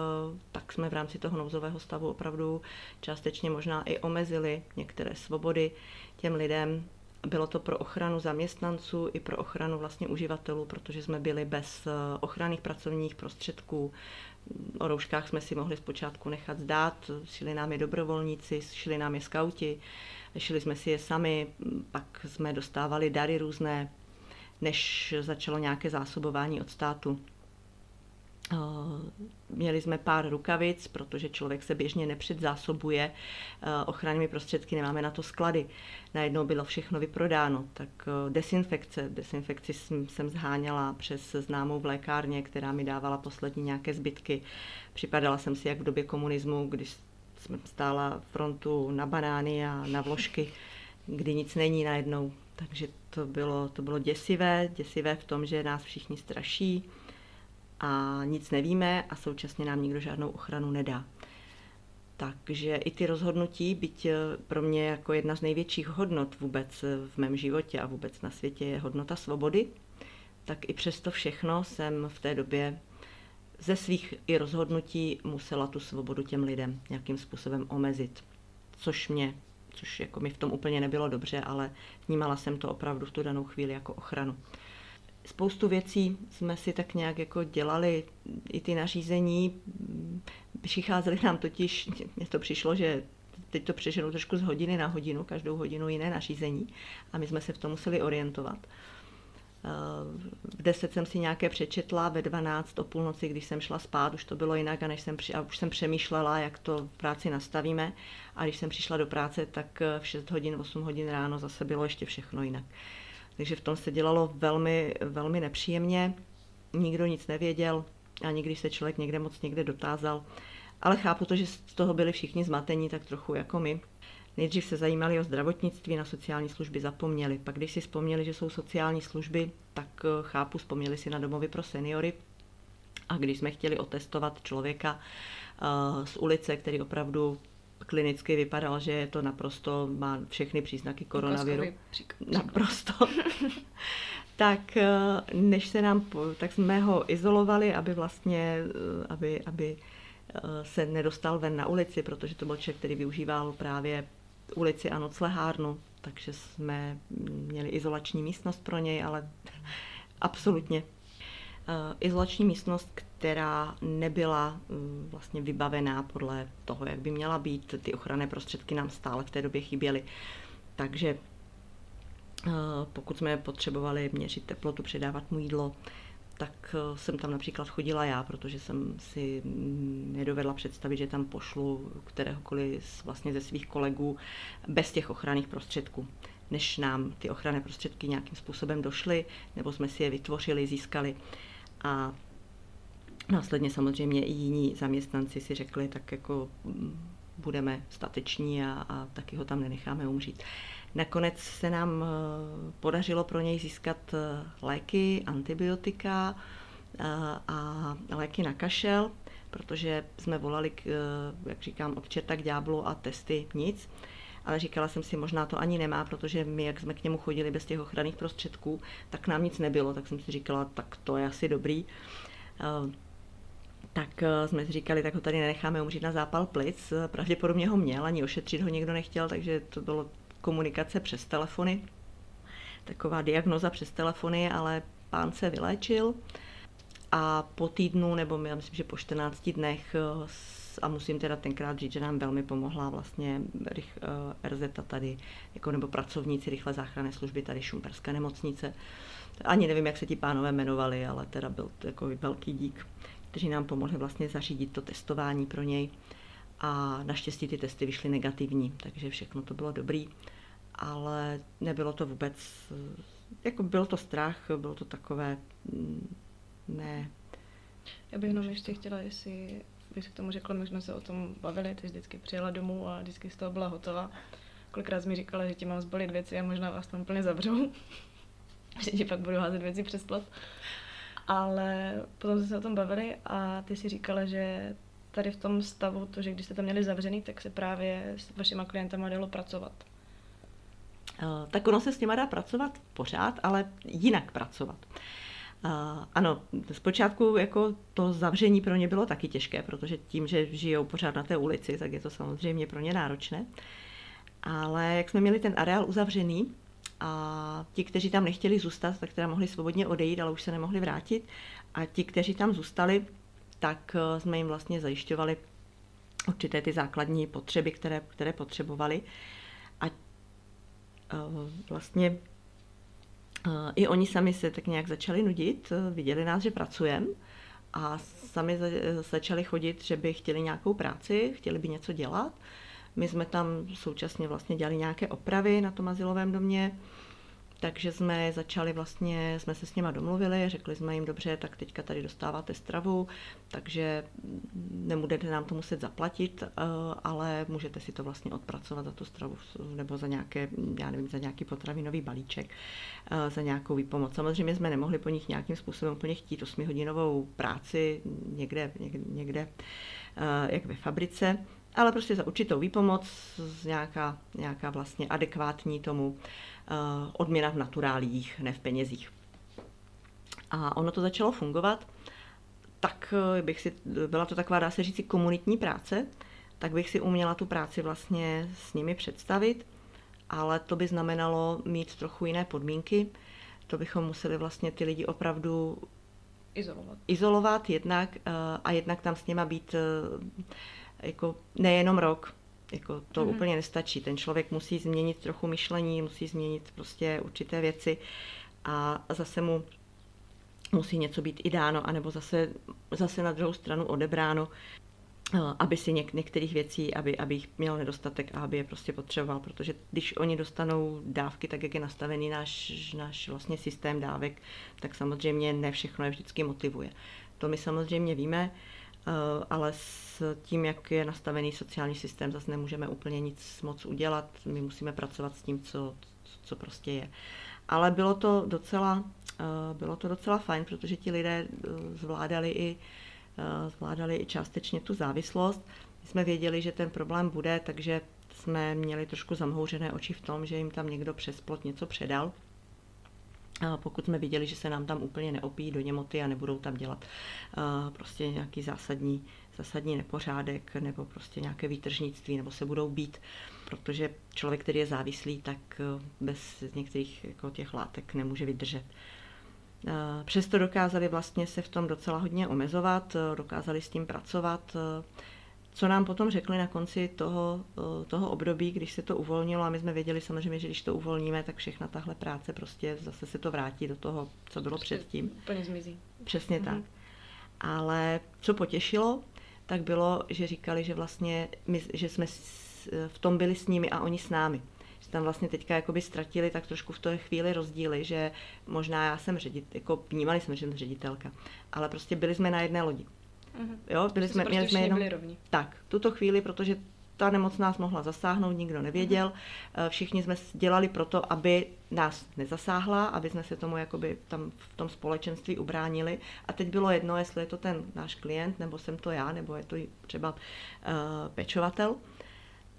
tak jsme v rámci toho nouzového stavu opravdu částečně možná i omezili některé svobody těm lidem. Bylo to pro ochranu zaměstnanců i pro ochranu vlastně uživatelů, protože jsme byli bez eh, ochranných pracovních prostředků. O rouškách jsme si mohli zpočátku nechat zdát, šli nám je dobrovolníci, šli nám je skauti, šili jsme si je sami, pak jsme dostávali dary různé, než začalo nějaké zásobování od státu. Eh, měli jsme pár rukavic, protože člověk se běžně nepředzásobuje eh, ochrannými prostředky, nemáme na to sklady. Najednou bylo všechno vyprodáno, tak eh, desinfekce. Desinfekci jsem zháněla přes známou v lékárně, která mi dávala poslední nějaké zbytky. Připadala jsem si jak v době komunismu, když jsme stála frontu na banány a na vložky, kdy nic není najednou. Takže to bylo, to bylo děsivé, děsivé v tom, že nás všichni straší a nic nevíme a současně nám nikdo žádnou ochranu nedá. Takže i ty rozhodnutí, byť eh, pro mě jako jedna z největších hodnot vůbec eh, v mém životě a vůbec na světě je hodnota svobody, tak i přesto všechno jsem v té době ze svých i rozhodnutí musela tu svobodu těm lidem nějakým způsobem omezit, což mě, což jako mi v tom úplně nebylo dobře, ale vnímala jsem to opravdu v tu danou chvíli jako ochranu. Spoustu věcí jsme si tak nějak jako dělali, i ty nařízení, přicházely nám totiž, [laughs] mně to přišlo, že teď to přeženu trošku z hodiny na hodinu, každou hodinu jiné nařízení a my jsme se v tom museli orientovat. V 10 jsem si nějaké přečetla, ve 12 o půlnoci, když jsem šla spát, už to bylo jinak a, než jsem, a už jsem přemýšlela, jak to v práci nastavíme. A když jsem přišla do práce, tak v 6 hodin, 8 hodin ráno zase bylo ještě všechno jinak. Takže v tom se dělalo velmi, velmi nepříjemně. Nikdo nic nevěděl, ani když se člověk někde moc někde dotázal. Ale chápu to, že z toho byli všichni zmatení, tak trochu jako my. Nejdřív se zajímali o zdravotnictví, na sociální služby zapomněli. Pak když si vzpomněli, že jsou sociální služby, tak eh, chápu, vzpomněli si na domovy pro seniory. A když jsme chtěli otestovat člověka uh, z ulice, který opravdu klinicky vypadal, že je to naprosto, má všechny příznaky koronaviru. Naprosto. [laughs] tak eh, než se nám, tak jsme ho izolovali, aby vlastně, aby, aby se nedostal ven na ulici, protože to byl člověk, který využíval právě ulici a noclehárnu, takže jsme měli izolační místnost pro něj, ale [laughs] absolutně eh, izolační místnost, která nebyla mm, vlastně vybavená podle toho, jak by měla být. Ty ochranné prostředky nám stále v té době chyběly. Takže pokud jsme potřebovali měřit teplotu, předávat mu jídlo, tak eh, jsem tam například chodila já, protože jsem si nedovedla představit, že tam pošlu kteréhokoliv vlastně ze svých kolegů bez těch ochranných prostředků než nám ty ochranné prostředky nějakým způsobem došly, nebo jsme si je vytvořili, získali. A následně samozřejmě i jiní zaměstnanci si řekli, tak jako mm, budeme stateční a, a taky ho tam nenecháme umřít. Nakonec se nám eh, podařilo pro něj získat eh, léky, antibiotika eh, a léky na kašel, protože jsme volali, k, jak říkám, od čerta k ďáblu a testy nic. Ale říkala jsem si, možná to ani nemá, protože my, jak jsme k němu chodili bez těch ochranných prostředků, tak nám nic nebylo, tak jsem si říkala, tak to je asi dobrý. Tak jsme si říkali, tak ho tady nenecháme umřít na zápal plic. Pravděpodobně ho měl, ani ošetřit ho někdo nechtěl, takže to bylo komunikace přes telefony, taková diagnoza přes telefony, ale pán se vyléčil a po týdnu, nebo já myslím, že po 14 dnech a musím teda tenkrát říct, že nám velmi pomohla vlastně rych, uh, RZ tady, jako, nebo pracovníci rychle záchranné služby tady Šumperská nemocnice. Ani nevím, jak se ti pánové jmenovali, ale teda byl to jako velký dík, kteří nám pomohli vlastně zařídit to testování pro něj a naštěstí ty testy vyšly negativní, takže všechno to bylo dobrý, ale nebylo to vůbec, jako byl to strach, bylo to takové, mm, ne. Já bych jenom ještě chtěla, jestli bys k tomu řekla, my jsme se o tom bavili, ty jsi vždycky přijela domů a vždycky z toho byla hotová. Kolikrát mi říkala, že ti mám zbalit věci a možná vás tam úplně zavřou, [laughs] že ti pak budu házet věci přes plot. Ale potom jsme se o tom bavili a ty si říkala, že tady v tom stavu, to, že když jste tam měli zavřený, tak se právě s vašima klientama dalo pracovat. Eh, tak ono se s těma dá pracovat pořád, ale jinak pracovat. Uh, ano, zpočátku jako to zavření pro ně bylo taky těžké, protože tím, že žijou pořád na té ulici, tak je to samozřejmě pro ně náročné. Ale jak jsme měli ten areál uzavřený a ti, kteří tam nechtěli zůstat, tak teda mohli svobodně odejít, ale už se nemohli vrátit. A ti, kteří tam zůstali, tak eh, jsme jim vlastně zajišťovali určité ty základní potřeby, které, které potřebovali. A uh, vlastně i oni sami se tak nějak začali nudit, viděli nás, že pracujeme a sami za, začali chodit, že by chtěli nějakou práci, chtěli by něco dělat. My jsme tam současně vlastně dělali nějaké opravy na tom asilovém domě, takže jsme začali vlastně, jsme se s nima domluvili, řekli jsme jim, dobře, tak teďka tady dostáváte stravu, takže nebudete nám to muset zaplatit, eh, ale můžete si to vlastně odpracovat za tu stravu nebo za nějaké, já nevím, za nějaký potravinový balíček, eh, za nějakou výpomoc. Samozřejmě jsme nemohli po nich nějakým způsobem úplně chtít 8-hodinovou práci někde, někde, někde eh, jak ve fabrice, ale prostě za určitou výpomoc, nějaká, nějaká vlastně adekvátní tomu odměna v naturálích, ne v penězích. A ono to začalo fungovat, tak eh, bych si, byla to taková, dá se říct, komunitní práce, tak bych si uměla tu práci vlastně s nimi představit, ale to by znamenalo mít trochu jiné podmínky. To bychom museli vlastně ty lidi opravdu izolovat, izolovat jednak eh, a jednak tam s nima být jako nejenom rok. Jako to mm-hmm. úplně nestačí. Ten člověk musí změnit trochu myšlení, musí změnit prostě určité věci a zase mu musí něco být i dáno, anebo zase, zase na druhou stranu odebráno, eh, aby si něk, některých věcí, aby, aby jich měl nedostatek a aby je prostě potřeboval, protože když oni dostanou dávky, tak jak je nastavený náš, náš vlastně systém dávek, tak samozřejmě ne všechno je vždycky motivuje. To my samozřejmě víme, ale s tím, jak je nastavený sociální systém, zase nemůžeme úplně nic moc udělat. My musíme pracovat s tím, co, co prostě je. Ale bylo to docela, eh, bylo to docela fajn, protože ti lidé eh, zvládali i, zvládali i částečně tu závislost. My jsme věděli, že ten problém bude, takže jsme měli trošku zamhouřené oči v tom, že jim tam někdo přes plot něco předal pokud jsme viděli, že se nám tam úplně neopí do němoty a nebudou tam dělat prostě nějaký zásadní, zásadní nepořádek nebo prostě nějaké výtržnictví nebo se budou být, protože člověk, který je závislý, tak e, bez některých jako těch látek nemůže vydržet. Přesto dokázali vlastně se v tom docela hodně omezovat, dokázali s tím pracovat, co nám potom řekli na konci toho, toho období, když se to uvolnilo a my jsme věděli samozřejmě, že když to uvolníme, tak všechna tahle práce prostě zase se to vrátí do toho, co bylo prostě předtím. Úplně zmizí. Přesně mm-hmm. tak. Ale co potěšilo, tak bylo, že říkali, že vlastně my, že jsme v tom byli s nimi a oni s námi. Že tam vlastně teďka jakoby ztratili tak trošku v té chvíli rozdíly, že možná já jsem ředit, jako vnímali jsme, že jsem ředitelka, ale prostě byli jsme na jedné lodi. Mm-hmm. Jo, byli jsme, prostě měli jsme jenom, rovní. tak, tuto chvíli, protože ta nemoc nás mohla zasáhnout, nikdo nevěděl. Mm-hmm. Všichni jsme dělali proto, aby nás nezasáhla, aby jsme se tomu jakoby tam v tom společenství ubránili. A teď bylo jedno, jestli je to ten náš klient, nebo jsem to já, nebo je to třeba uh, pečovatel.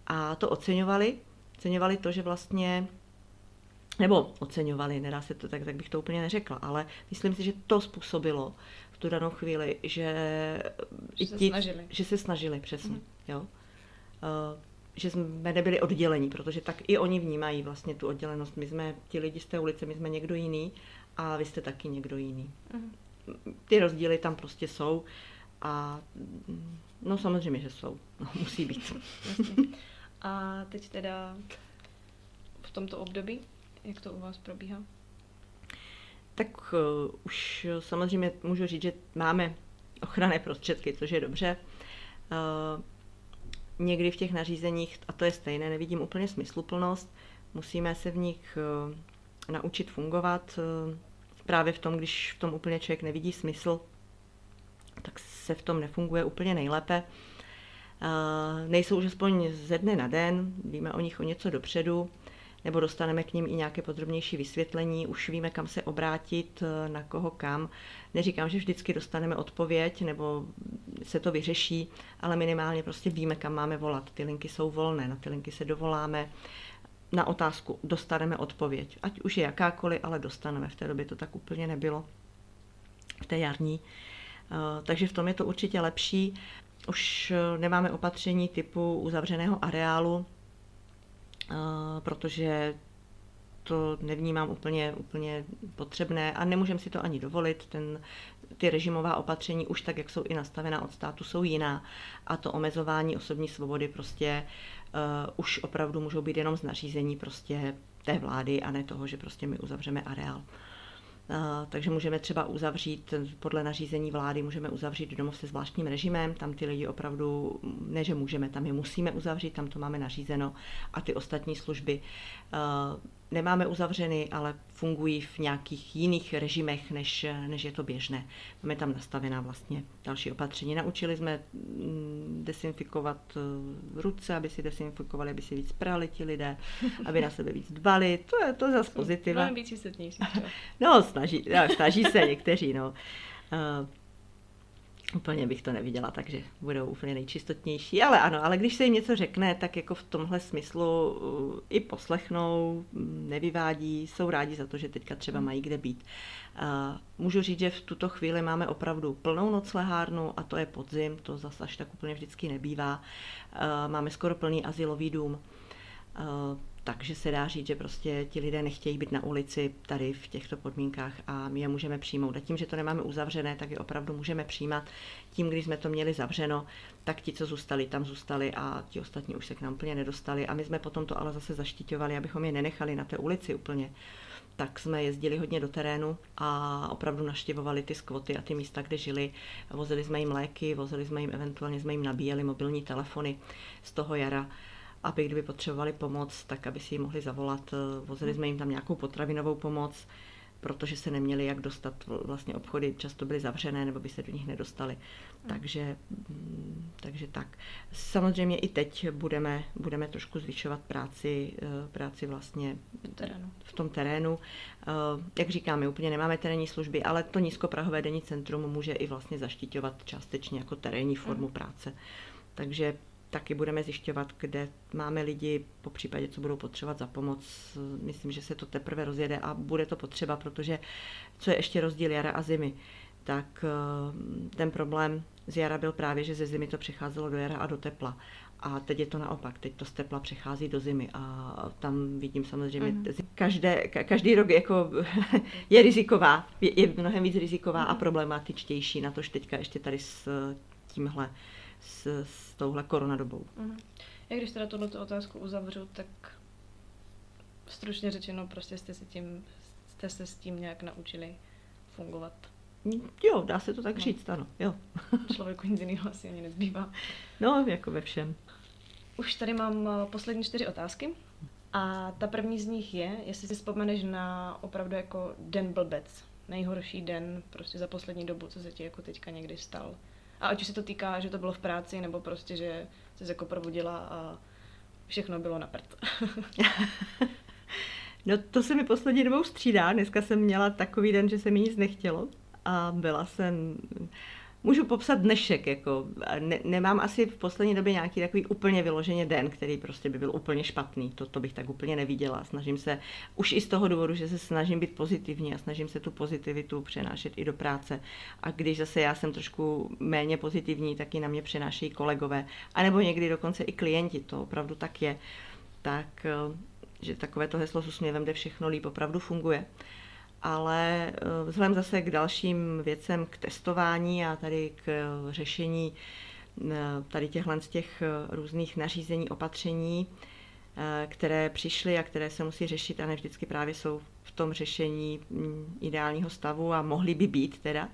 A to oceňovali. Oceňovali to, že vlastně nebo oceňovali, nedá se to tak, tak bych to úplně neřekla, ale myslím si, že to způsobilo tu danou chvíli, že, že, se, ti, snažili. že se snažili, přesně. Mm. Jo? Eh, že jsme nebyli oddělení, protože tak i oni vnímají vlastně tu oddělenost. My jsme ti lidi z té ulice, my jsme někdo jiný a vy jste taky někdo jiný. Mm. Ty rozdíly tam prostě jsou a no samozřejmě, že jsou. No, [laughs] musí být. a teď teda v tomto období, jak to u vás probíhá? Tak uh, už samozřejmě můžu říct, že máme ochranné prostředky, což je dobře. Uh, někdy v těch nařízeních, a to je stejné, nevidím úplně smysluplnost, musíme se v nich eh, naučit fungovat. Eh, právě v tom, když v tom úplně člověk nevidí smysl, tak se v tom nefunguje úplně nejlépe. Eh, nejsou už aspoň ze dne na den, víme o nich o něco dopředu, nebo dostaneme k ním i nějaké podrobnější vysvětlení, už víme, kam se obrátit, na koho kam. Neříkám, že vždycky dostaneme odpověď nebo se to vyřeší, ale minimálně prostě víme, kam máme volat. Ty linky jsou volné, na ty linky se dovoláme. Na otázku dostaneme odpověď, ať už je jakákoliv, ale dostaneme. V té době to tak úplně nebylo, v té jarní. Eh, takže v tom je to určitě lepší. Už nemáme opatření typu uzavřeného areálu, eh, protože to nevnímám úplně, úplně potřebné a nemůžeme si to ani dovolit. Ten, ty režimová opatření už tak, jak jsou i nastavená od státu, jsou jiná a to omezování osobní svobody prostě uh, už opravdu můžou být jenom z nařízení prostě té vlády a ne toho, že prostě my uzavřeme areál. Takže můžeme třeba uzavřít, podle nařízení vlády, můžeme uzavřít domov se zvláštním režimem, tam ty lidi opravdu, ne že můžeme, tam je musíme uzavřít, tam to máme nařízeno. A ty ostatní služby nemáme uzavřeny, ale fungují v nějakých jiných režimech, než, než je to běžné. Máme tam nastavená vlastně další opatření. Naučili jsme mm, desinfikovat eh, ruce, aby si desinfikovali, aby si víc prali ti lidé, [laughs] aby na sebe víc dbali. To je to zase pozitiva. Máme víc [laughs] No, snaží, no, snaží se někteří, no. Úplně bych to neviděla, takže budou úplně nejčistotnější. Ale ano, ale když se jim něco řekne, tak jako v tomhle smyslu uh, i poslechnou, mm, nevyvádí, jsou rádi za to, že teďka třeba mají kde být. Můžu říct, že v tuto chvíli máme opravdu plnou noclehárnu a to je podzim, to zase až tak úplně vždycky nebývá. Máme skoro plný asilový dům takže se dá říct, že prostě ti lidé nechtějí být na ulici tady v těchto podmínkách a my je můžeme přijmout. A tím, že to nemáme uzavřené, tak je opravdu můžeme přijímat. Tím, když jsme to měli zavřeno, tak ti, co zůstali, tam zůstali a ti ostatní už se k nám úplně nedostali. A my jsme potom to ale zase zaštiťovali, abychom je nenechali na té ulici úplně tak jsme jezdili hodně do terénu a opravdu naštěvovali ty skvoty a ty místa, kde žili. Vozili jsme jim léky, vozili jsme jim, eventuálně jsme jim nabíjeli mobilní telefony z toho jara aby kdyby potřebovali pomoc, tak aby si ji mohli zavolat. Vozili jsme jim tam nějakou potravinovou pomoc, protože se neměli jak dostat, vlastně obchody často byly zavřené, nebo by se do nich nedostali. Takže, mm, takže tak. Samozřejmě i teď budeme, budeme trošku zvyšovat práci, eh, práci vlastně terénu. v tom terénu. Eh, jak říkáme, úplně nemáme terénní služby, ale to nízkoprahové denní centrum může i vlastně zaštiťovat částečně jako terénní formu mm. práce. Takže taky budeme zjišťovat, kde máme lidi, po případě, co budou potřebovat za pomoc. Myslím, že se to teprve rozjede a bude to potřeba, protože co je ještě rozdíl jara a zimy, tak eh, ten problém z jara byl právě, že ze zimy to přecházelo do jara a do tepla. A teď je to naopak, teď to z tepla přechází do zimy a tam vidím samozřejmě, mm. každé, každý rok jako [laughs] je riziková, je, je mnohem víc riziková mm. a mhm. problematičtější, na tož teďka ještě tady s tímhle s, s touhle koronadobou. Uh-huh. Jak když teda tuhle otázku uzavřu, tak stručně řečeno, prostě jste, si tím, jste se s tím nějak naučili fungovat. Jo, dá se to tak no. říct, ano, jo. [laughs] Člověku nic jiného asi ani nezbývá. No, jako ve všem. Už tady mám eh, poslední čtyři otázky. A ta první z nich je, jestli si vzpomeneš na opravdu jako den blbec. Nejhorší den prostě za poslední dobu, co se ti jako teďka někdy stal. A ať už se to týká, že to bylo v práci, nebo prostě, že jsi jako probudila a všechno bylo na prd. [laughs] no to se mi poslední dobou střídá. Dneska jsem měla takový den, že se mi nic nechtělo a byla jsem můžu popsat dnešek, jako ne, nemám asi v poslední době nějaký takový úplně vyloženě den, který prostě by byl úplně špatný, to, to bych tak úplně neviděla. Snažím se, už i z toho důvodu, že se snažím být pozitivní a snažím se tu pozitivitu přenášet i do práce. A když zase já jsem trošku méně pozitivní, tak i na mě přenášejí kolegové, anebo někdy dokonce i klienti, to opravdu tak je. Tak, eh, že takové to heslo s úsměvem, kde všechno líp opravdu funguje ale eh, vzhledem zase k dalším věcem, k testování a tady k eh, řešení eh, tady těchhle z těch různých nařízení, opatření, které přišly a které se musí řešit a ne vždycky právě jsou v tom řešení mm, ideálního stavu a mohly by být teda,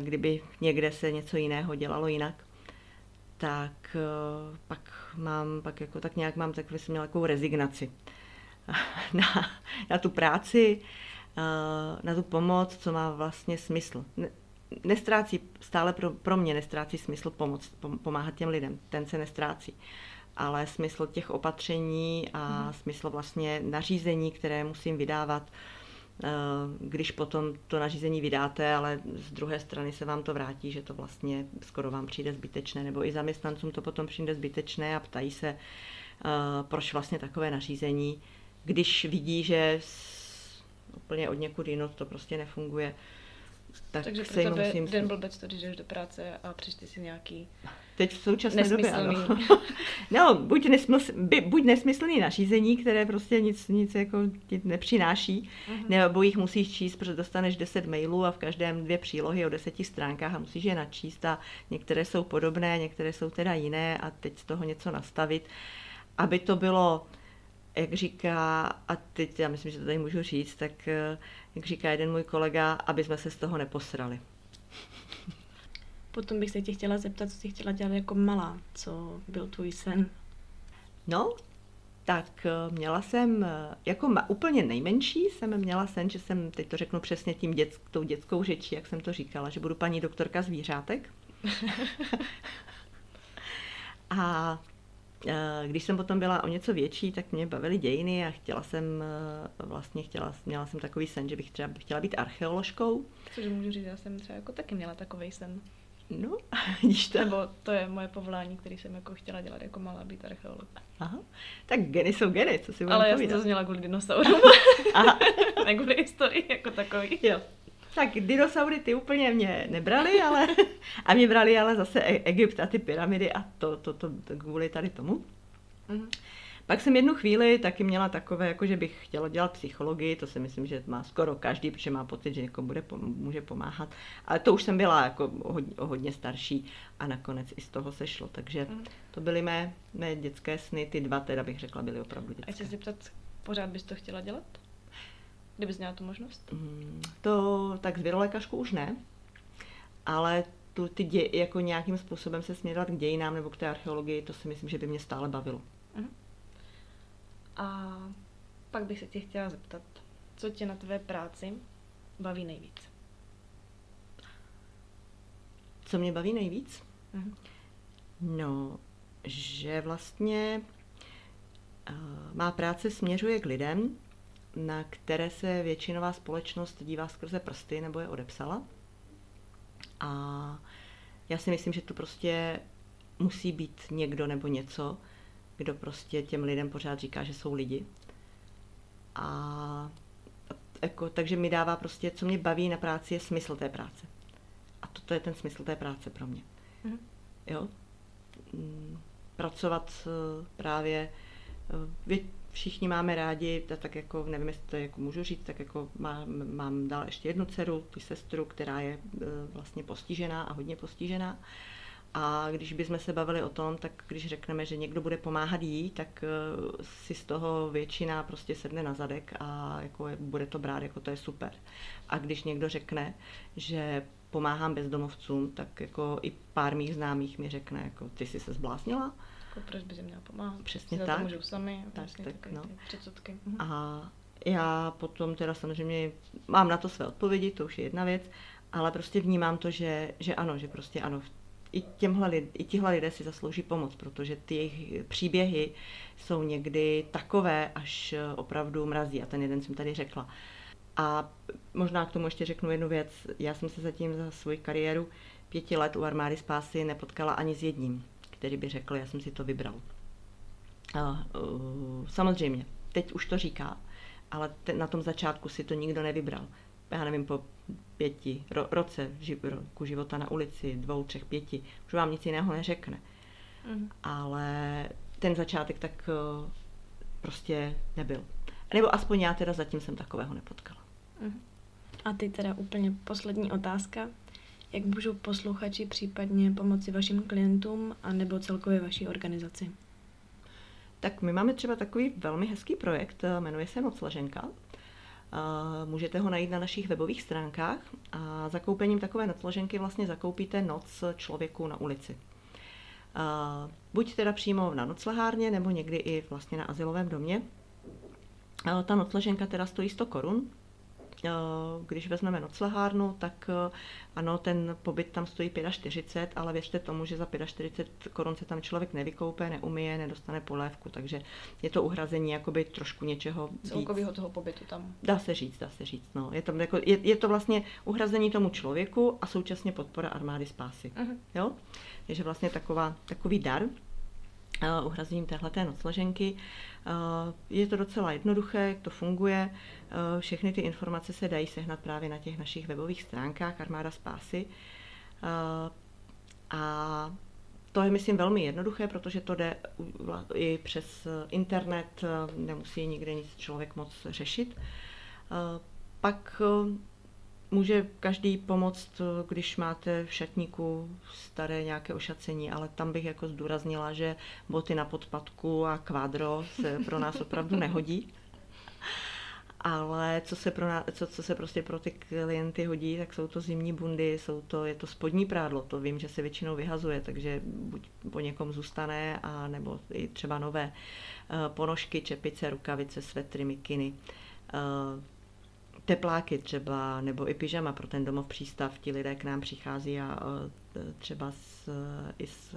kdyby někde se něco jiného dělalo jinak, tak pak mám, pak jako tak nějak mám tak takovou rezignaci [laughs] na, na tu práci, na tu pomoc, co má vlastně smysl. Nestrácí, stále pro, pro mě nestrácí smysl pomoc, pomáhat těm lidem, ten se nestrácí. Ale smysl těch opatření a hmm. smysl vlastně nařízení, které musím vydávat, eh, když potom to nařízení vydáte, ale z druhé strany se vám to vrátí, že to vlastně skoro vám přijde zbytečné, nebo i zaměstnancům to potom přijde zbytečné a ptají se, eh, proč vlastně takové nařízení, když vidí, že úplně od někud jinot to prostě nefunguje. Tak Takže pro tebe musím... den blbec to, když jdeš do práce a přečti si nějaký Teď v současné době, ano. [laughs] no, buď, nesmysl, buď nesmyslný nařízení, které prostě nic, nic jako ti nepřináší, uh-huh. nebo jich musíš číst, protože dostaneš 10 mailů a v každém dvě přílohy o deseti stránkách a musíš je načíst a některé jsou podobné, některé jsou teda jiné a teď z toho něco nastavit, aby to bylo jak říká, a teď já myslím, že to tady můžu říct, tak eh, jak říká jeden můj kolega, aby jsme se z toho neposrali. Potom bych se tě chtěla zeptat, co jsi chtěla dělat jako malá, co byl tvůj sen? No, tak eh, měla jsem, eh, jako ma, úplně nejmenší jsem měla sen, že jsem, teď to řeknu přesně tím dět, tou dětskou řečí, jak jsem to říkala, že budu paní doktorka zvířátek. [laughs] a když jsem potom byla o něco větší, tak mě bavily dějiny a chtěla jsem eh, vlastně chtěla, měla jsem takový sen, že bych třeba chtěla být archeoložkou. Cože můžu říct, já jsem třeba jako taky měla takový sen. No, [laughs] vidíš to. Nebo to je moje povolání, který jsem jako chtěla dělat jako malá být archeolog. Aha, tak geny jsou geny, co si Ale já jsem to zněla kvůli dinosaurům. Aha. [laughs] ne kvůli historii jako takový. Jo, tak dinosaury ty úplně mě nebrali, ale [laughs] a mě brali ale zase e- Egypt a ty pyramidy a to, to, to, to kvůli tady tomu. Mm-hmm. Pak jsem jednu chvíli taky měla takové, jako že bych chtěla dělat psychologii, to si myslím, že má skoro každý, protože má pocit, že někomu bude, může pomáhat. Ale to už jsem byla jako o hodně, hodně starší a nakonec i z toho sešlo. Takže mm. to byly mé, mé dětské sny, ty dva teda bych řekla, byly opravdu dětské. A se zeptat, pořád bys to chtěla dělat? Kdybys měla tu možnost? Mm, to tak z věrolékařku už ne, ale tu, ty dě, jako nějakým způsobem se směrovat k dějinám nebo k té archeologii, to si myslím, že by mě stále bavilo. Uh-huh. A pak bych se tě chtěla zeptat, co tě na tvé práci baví nejvíc? Co mě baví nejvíc? Uh-huh. No, že vlastně uh, má práce směřuje k lidem, na které se většinová společnost dívá skrze prsty nebo je odepsala. A já si myslím, že tu prostě musí být někdo nebo něco, kdo prostě těm lidem pořád říká, že jsou lidi. A jako, takže mi dává prostě, co mě baví na práci, je smysl té práce. A toto je ten smysl té práce pro mě. Mm. Jo? Mm, pracovat eh, právě eh, všichni máme rádi, tak jako, nevím, jestli to jako můžu říct, tak jako má, mám dál ještě jednu dceru, ty sestru, která je e, vlastně postižená a hodně postižená. A když bychom se bavili o tom, tak když řekneme, že někdo bude pomáhat jí, tak eh, si z toho většina prostě sedne na zadek a jako je, bude to brát, jako to je super. A když někdo řekne, že pomáhám bezdomovcům, tak jako i pár mých známých mi řekne, jako ty jsi se zbláznila. Jako proč bys měla pomáhat? Přesně tak. To můžou sami. Tak, vlastně tak, no. předsudky. Mhm. A já potom teda samozřejmě mám na to své odpovědi, to už je jedna věc, ale prostě vnímám to, že, že ano, že prostě ano, i, těmhle lid, i tihle lidé si zaslouží pomoc, protože ty jejich příběhy jsou někdy takové, až opravdu mrazí. A ten jeden jsem tady řekla. A možná k tomu ještě řeknu jednu věc. Já jsem se zatím za svoji kariéru pěti let u armády spásy nepotkala ani s jedním, který by řekl, já jsem si to vybral. A, uh, samozřejmě, teď už to říká, ale te, na tom začátku si to nikdo nevybral. Já nevím, po pěti ro, roce ži, roku života na ulici, dvou, třech, pěti, už vám nic jiného neřekne. Mhm. Ale ten začátek tak uh, prostě nebyl. Nebo aspoň já teda zatím jsem takového nepotkala. Mhm. A ty teda úplně poslední otázka. Jak můžou posluchači případně pomoci vašim klientům a nebo celkově vaší organizaci? Tak my máme třeba takový velmi hezký projekt, eh, jmenuje se Nocleženka. Eh, Můžete ho najít na našich webových stránkách a zakoupením takové nocleženky vlastně zakoupíte noc člověku na ulici. Eh, Buď teda přímo na noclehárně, nebo někdy i vlastně na asilovém domě. Ta nocleženka teda stojí 100 korun, když vezmeme noclehárnu, tak eh, ano, ten pobyt tam stojí 45, ale věřte tomu, že za 45 korun se tam člověk nevykoupe, neumije, nedostane polévku, takže je to uhrazení jakoby trošku něčeho. Celkového toho pobytu tam. Dá se říct, dá se říct. No. Je, to, jako, je, je to vlastně uhrazení tomu člověku a současně podpora armády spásy. Mhm. Jo? Takže vlastně taková, takový dar uhrazením téhleté nocleženky. Uh, je to docela jednoduché, jak to funguje. Uh, všechny ty informace se dají sehnat právě na těch našich webových stránkách Armáda Spásy. A to je, myslím, velmi jednoduché, protože to jde i přes internet, nemusí nikde nic člověk moc řešit. Pak může každý pomoct, když máte v šatníku staré nějaké ošacení, ale tam bych jako zdůraznila, že boty na podpadku a kvádro se pro nás opravdu nehodí. Ale co se, pro nás, co, co se prostě pro ty klienty hodí, tak jsou to zimní bundy, jsou to, je to spodní prádlo, to vím, že se většinou vyhazuje, takže buď po někom zůstane, a nebo i třeba nové ponožky, čepice, rukavice, svetry, mikiny tepláky třeba, nebo i pyžama pro ten domov přístav. Ti lidé k nám přichází a třeba z, i z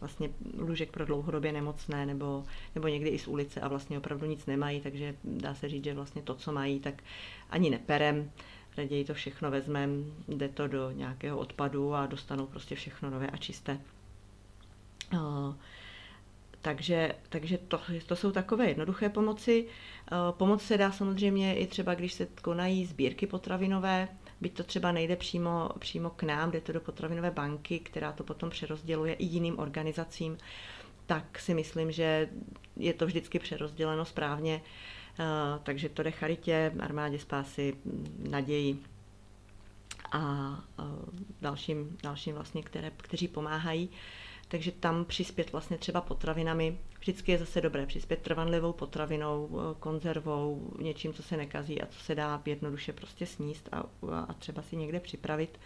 vlastně lůžek pro dlouhodobě nemocné, nebo, nebo někdy i z ulice a vlastně opravdu nic nemají, takže dá se říct, že vlastně to, co mají, tak ani neperem, raději to všechno vezmeme, jde to do nějakého odpadu a dostanou prostě všechno nové a čisté. Takže, takže to, to jsou takové jednoduché pomoci. Eh, pomoc se dá samozřejmě i třeba, když se konají sbírky potravinové, byť to třeba nejde přímo, přímo k nám, jde to do potravinové banky, která to potom přerozděluje i jiným organizacím, tak si myslím, že je to vždycky přerozděleno správně, eh, takže to jde charitě, armádě spásy, naději a eh, dalším, dalším vlastně, které, kteří pomáhají takže tam přispět vlastně třeba potravinami. Vždycky je zase dobré přispět trvanlivou potravinou, eh, konzervou, něčím, co se nekazí a co se dá jednoduše prostě sníst a, a třeba si někde připravit.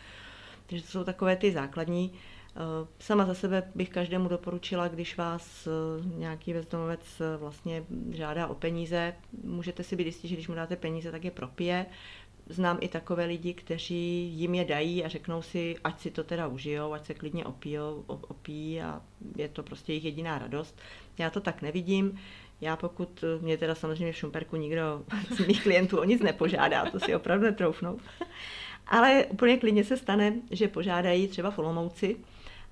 Takže to jsou takové ty základní. Eh, sama za sebe bych každému doporučila, když vás eh, nějaký bezdomovec vlastně žádá o peníze, můžete si být jistí, že když mu dáte peníze, tak je propije, znám i takové lidi, kteří jim je dají a řeknou si, ať si to teda užijou, ať se klidně opijou, opí a je to prostě jejich jediná radost. Já to tak nevidím. Já pokud mě teda samozřejmě v Šumperku nikdo z mých klientů o nic nepožádá, to si opravdu netroufnou. Ale úplně klidně se stane, že požádají třeba v Olomouci,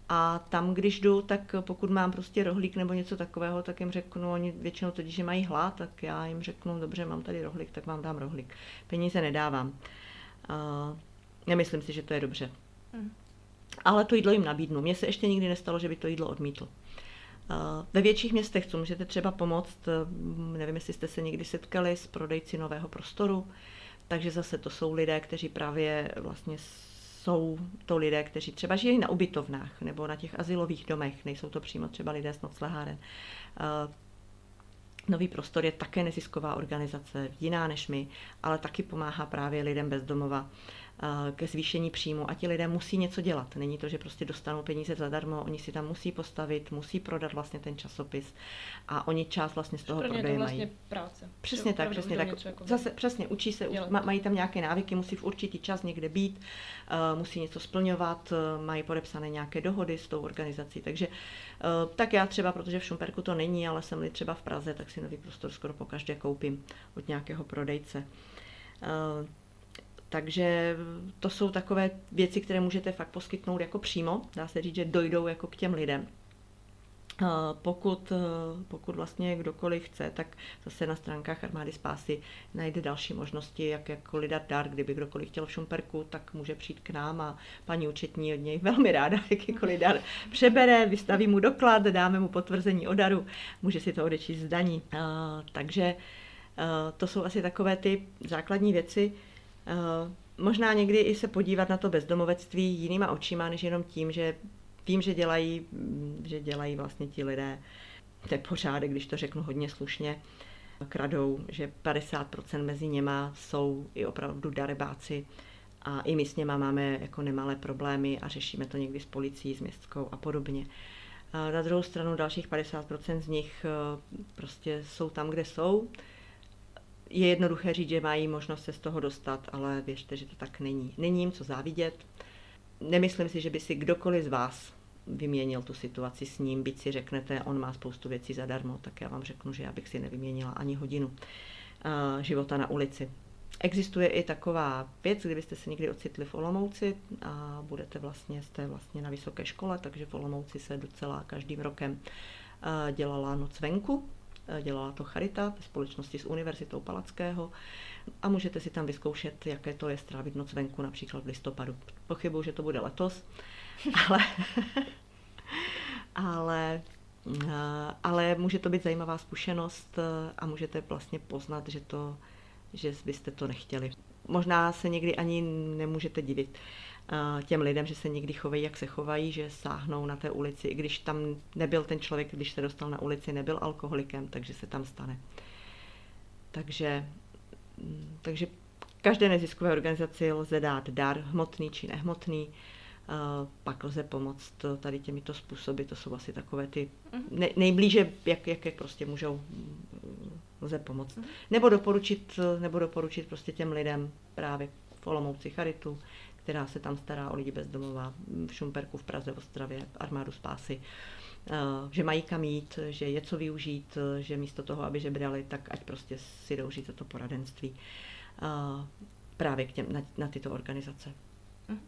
a tam, když jdu, tak pokud mám prostě rohlík nebo něco takového, tak jim řeknu, oni většinou to, že mají hlad, tak já jim řeknu, dobře, mám tady rohlík, tak vám dám rohlík. Peníze nedávám. Uh, nemyslím si, že to je dobře. Mm. Ale to jídlo jim nabídnu. Mně se ještě nikdy nestalo, že by to jídlo odmítl. Ve větších městech, co můžete třeba pomoct, uh, nevím, jestli jste se někdy setkali s prodejci nového prostoru, takže zase to jsou lidé, kteří právě vlastně jsou to lidé, kteří třeba žijí na ubytovnách nebo na těch asilových domech, nejsou to přímo třeba lidé z nocleháren. Eh, Nový prostor je také nezisková organizace, jiná než my, ale taky pomáhá právě lidem bezdomova ke zvýšení příjmu a ti lidé musí něco dělat. Není to, že prostě dostanou peníze zadarmo, oni si tam musí postavit, musí prodat vlastně ten časopis a oni část vlastně z toho Pro prodeje vlastně mají. práce. Přesně tak, přesně tak. Jako Zase přesně učí se, dělat. mají tam nějaké návyky, musí v určitý čas někde být, uh, musí něco splňovat, uh, mají podepsané nějaké dohody s tou organizací. Takže uh, tak já třeba, protože v Šumperku to není, ale jsem-li třeba v Praze, tak si nový prostor skoro pokaždé koupím od nějakého prodejce. Takže to jsou takové věci, které můžete fakt poskytnout jako přímo. Dá se říct, že dojdou jako k těm lidem. Pokud, pokud vlastně kdokoliv chce, tak zase na stránkách Armády Spásy najde další možnosti, jak jako lidat dar. Kdyby kdokoliv chtěl v Šumperku, tak může přijít k nám a paní účetní od něj velmi ráda [laughs] jakýkoliv dar přebere, vystaví mu doklad, dáme mu potvrzení o daru, může si to odečíst z daní. Takže to jsou asi takové ty základní věci, Eh, možná někdy i se podívat na to bezdomovectví jinýma očima, než jenom tím, že vím, že dělají, že dělají vlastně ti lidé. Pořádek, když to řeknu hodně slušně, kradou, že 50% mezi něma jsou i opravdu darebáci a i my s něma máme jako nemalé problémy a řešíme to někdy s policií, s městskou a podobně. A na druhou stranu dalších 50% z nich eh, prostě jsou tam, kde jsou, je jednoduché říct, že mají možnost se z toho dostat, ale věřte, že to tak není. Není jim co závidět. Nemyslím si, že by si kdokoliv z vás vyměnil tu situaci s ním, byť si řeknete, on má spoustu věcí zadarmo, tak já vám řeknu, že já bych si nevyměnila ani hodinu uh, života na ulici. Existuje i taková věc, kdybyste se někdy ocitli v Olomouci a budete vlastně, jste vlastně na vysoké škole, takže v Olomouci se docela každým rokem uh, dělala noc venku, Eh, dělala to Charita ve společnosti s Univerzitou Palackého a můžete si tam vyzkoušet, jaké to je strávit noc venku například v listopadu. Pochybuju, že to bude letos, [laughs] ale, ale, eh, ale může to být zajímavá zkušenost eh, a můžete vlastně poznat, že, to, že byste to nechtěli. Možná se někdy ani nemůžete divit těm lidem, že se někdy chovají, jak se chovají, že sáhnou na té ulici, i když tam nebyl ten člověk, když se dostal na ulici, nebyl alkoholikem, takže se tam stane. Takže, mm, takže každé neziskové organizaci lze dát dar, hmotný či nehmotný, pak lze pomoct tady těmito způsoby, to jsou asi takové ty mhm. ne, nejblíže, jak, jak, jak prostě můžou, mm, lze pomoct. Mhm. Nebo doporučit, nebo doporučit prostě těm lidem právě v Olomouci Charitu, která se tam stará o lidi bezdomová v Šumperku, v Praze, v Ostravě, armádu spásy, eh, že mají kam jít, že je co využít, že místo toho, aby žebrali, tak ať prostě si jdou říct to poradenství eh, právě k těm, na, na tyto organizace. Hm.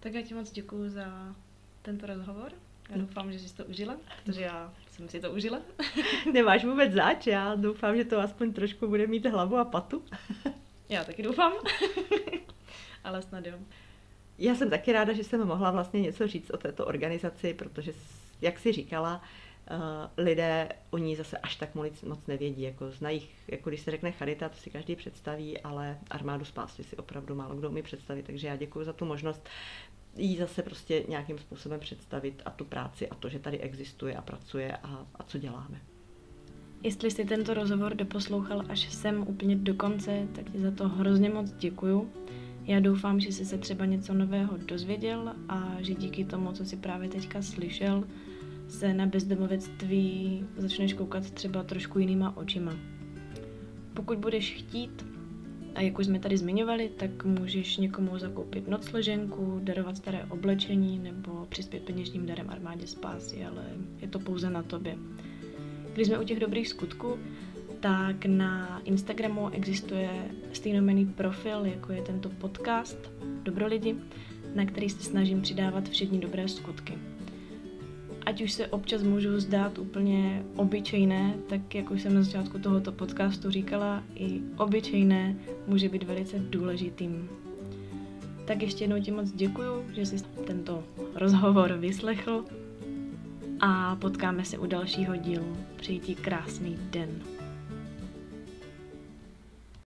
Tak já ti moc děkuji za tento rozhovor. Já doufám, že jsi to užila, protože já jsem si to užila. [laughs] Nemáš vůbec zač, já doufám, že to aspoň trošku bude mít hlavu a patu. Já taky doufám [laughs] ale snad jo. Já jsem taky ráda, že jsem mohla vlastně něco říct o této organizaci, protože, jak si říkala, uh, lidé o ní zase až tak moc, moc nevědí. Jako znají, jako když se řekne charita, to si každý představí, ale armádu spásy si opravdu málo kdo umí představit. Takže já děkuji za tu možnost jí zase prostě nějakým způsobem představit a tu práci a to, že tady existuje a pracuje a, a co děláme. Jestli jsi tento rozhovor doposlouchal až sem úplně do konce, tak ti za to hrozně moc děkuju. Já doufám, že jsi se třeba něco nového dozvěděl a že díky tomu, co jsi právě teďka slyšel, se na bezdomovectví začneš koukat třeba trošku jinýma očima. Pokud budeš chtít, a jak už jsme tady zmiňovali, tak můžeš někomu zakoupit nocleženku, darovat staré oblečení nebo přispět peněžním darem armádě spásy, ale je to pouze na tobě. Když jsme u těch dobrých skutků, tak na Instagramu existuje stejnomený profil, jako je tento podcast Dobro lidi, na který se snažím přidávat všechny dobré skutky. Ať už se občas můžou zdát úplně obyčejné, tak jak už jsem na začátku tohoto podcastu říkala, i obyčejné může být velice důležitým. Tak ještě jednou ti moc děkuju, že jsi tento rozhovor vyslechl a potkáme se u dalšího dílu. Přeji ti krásný den.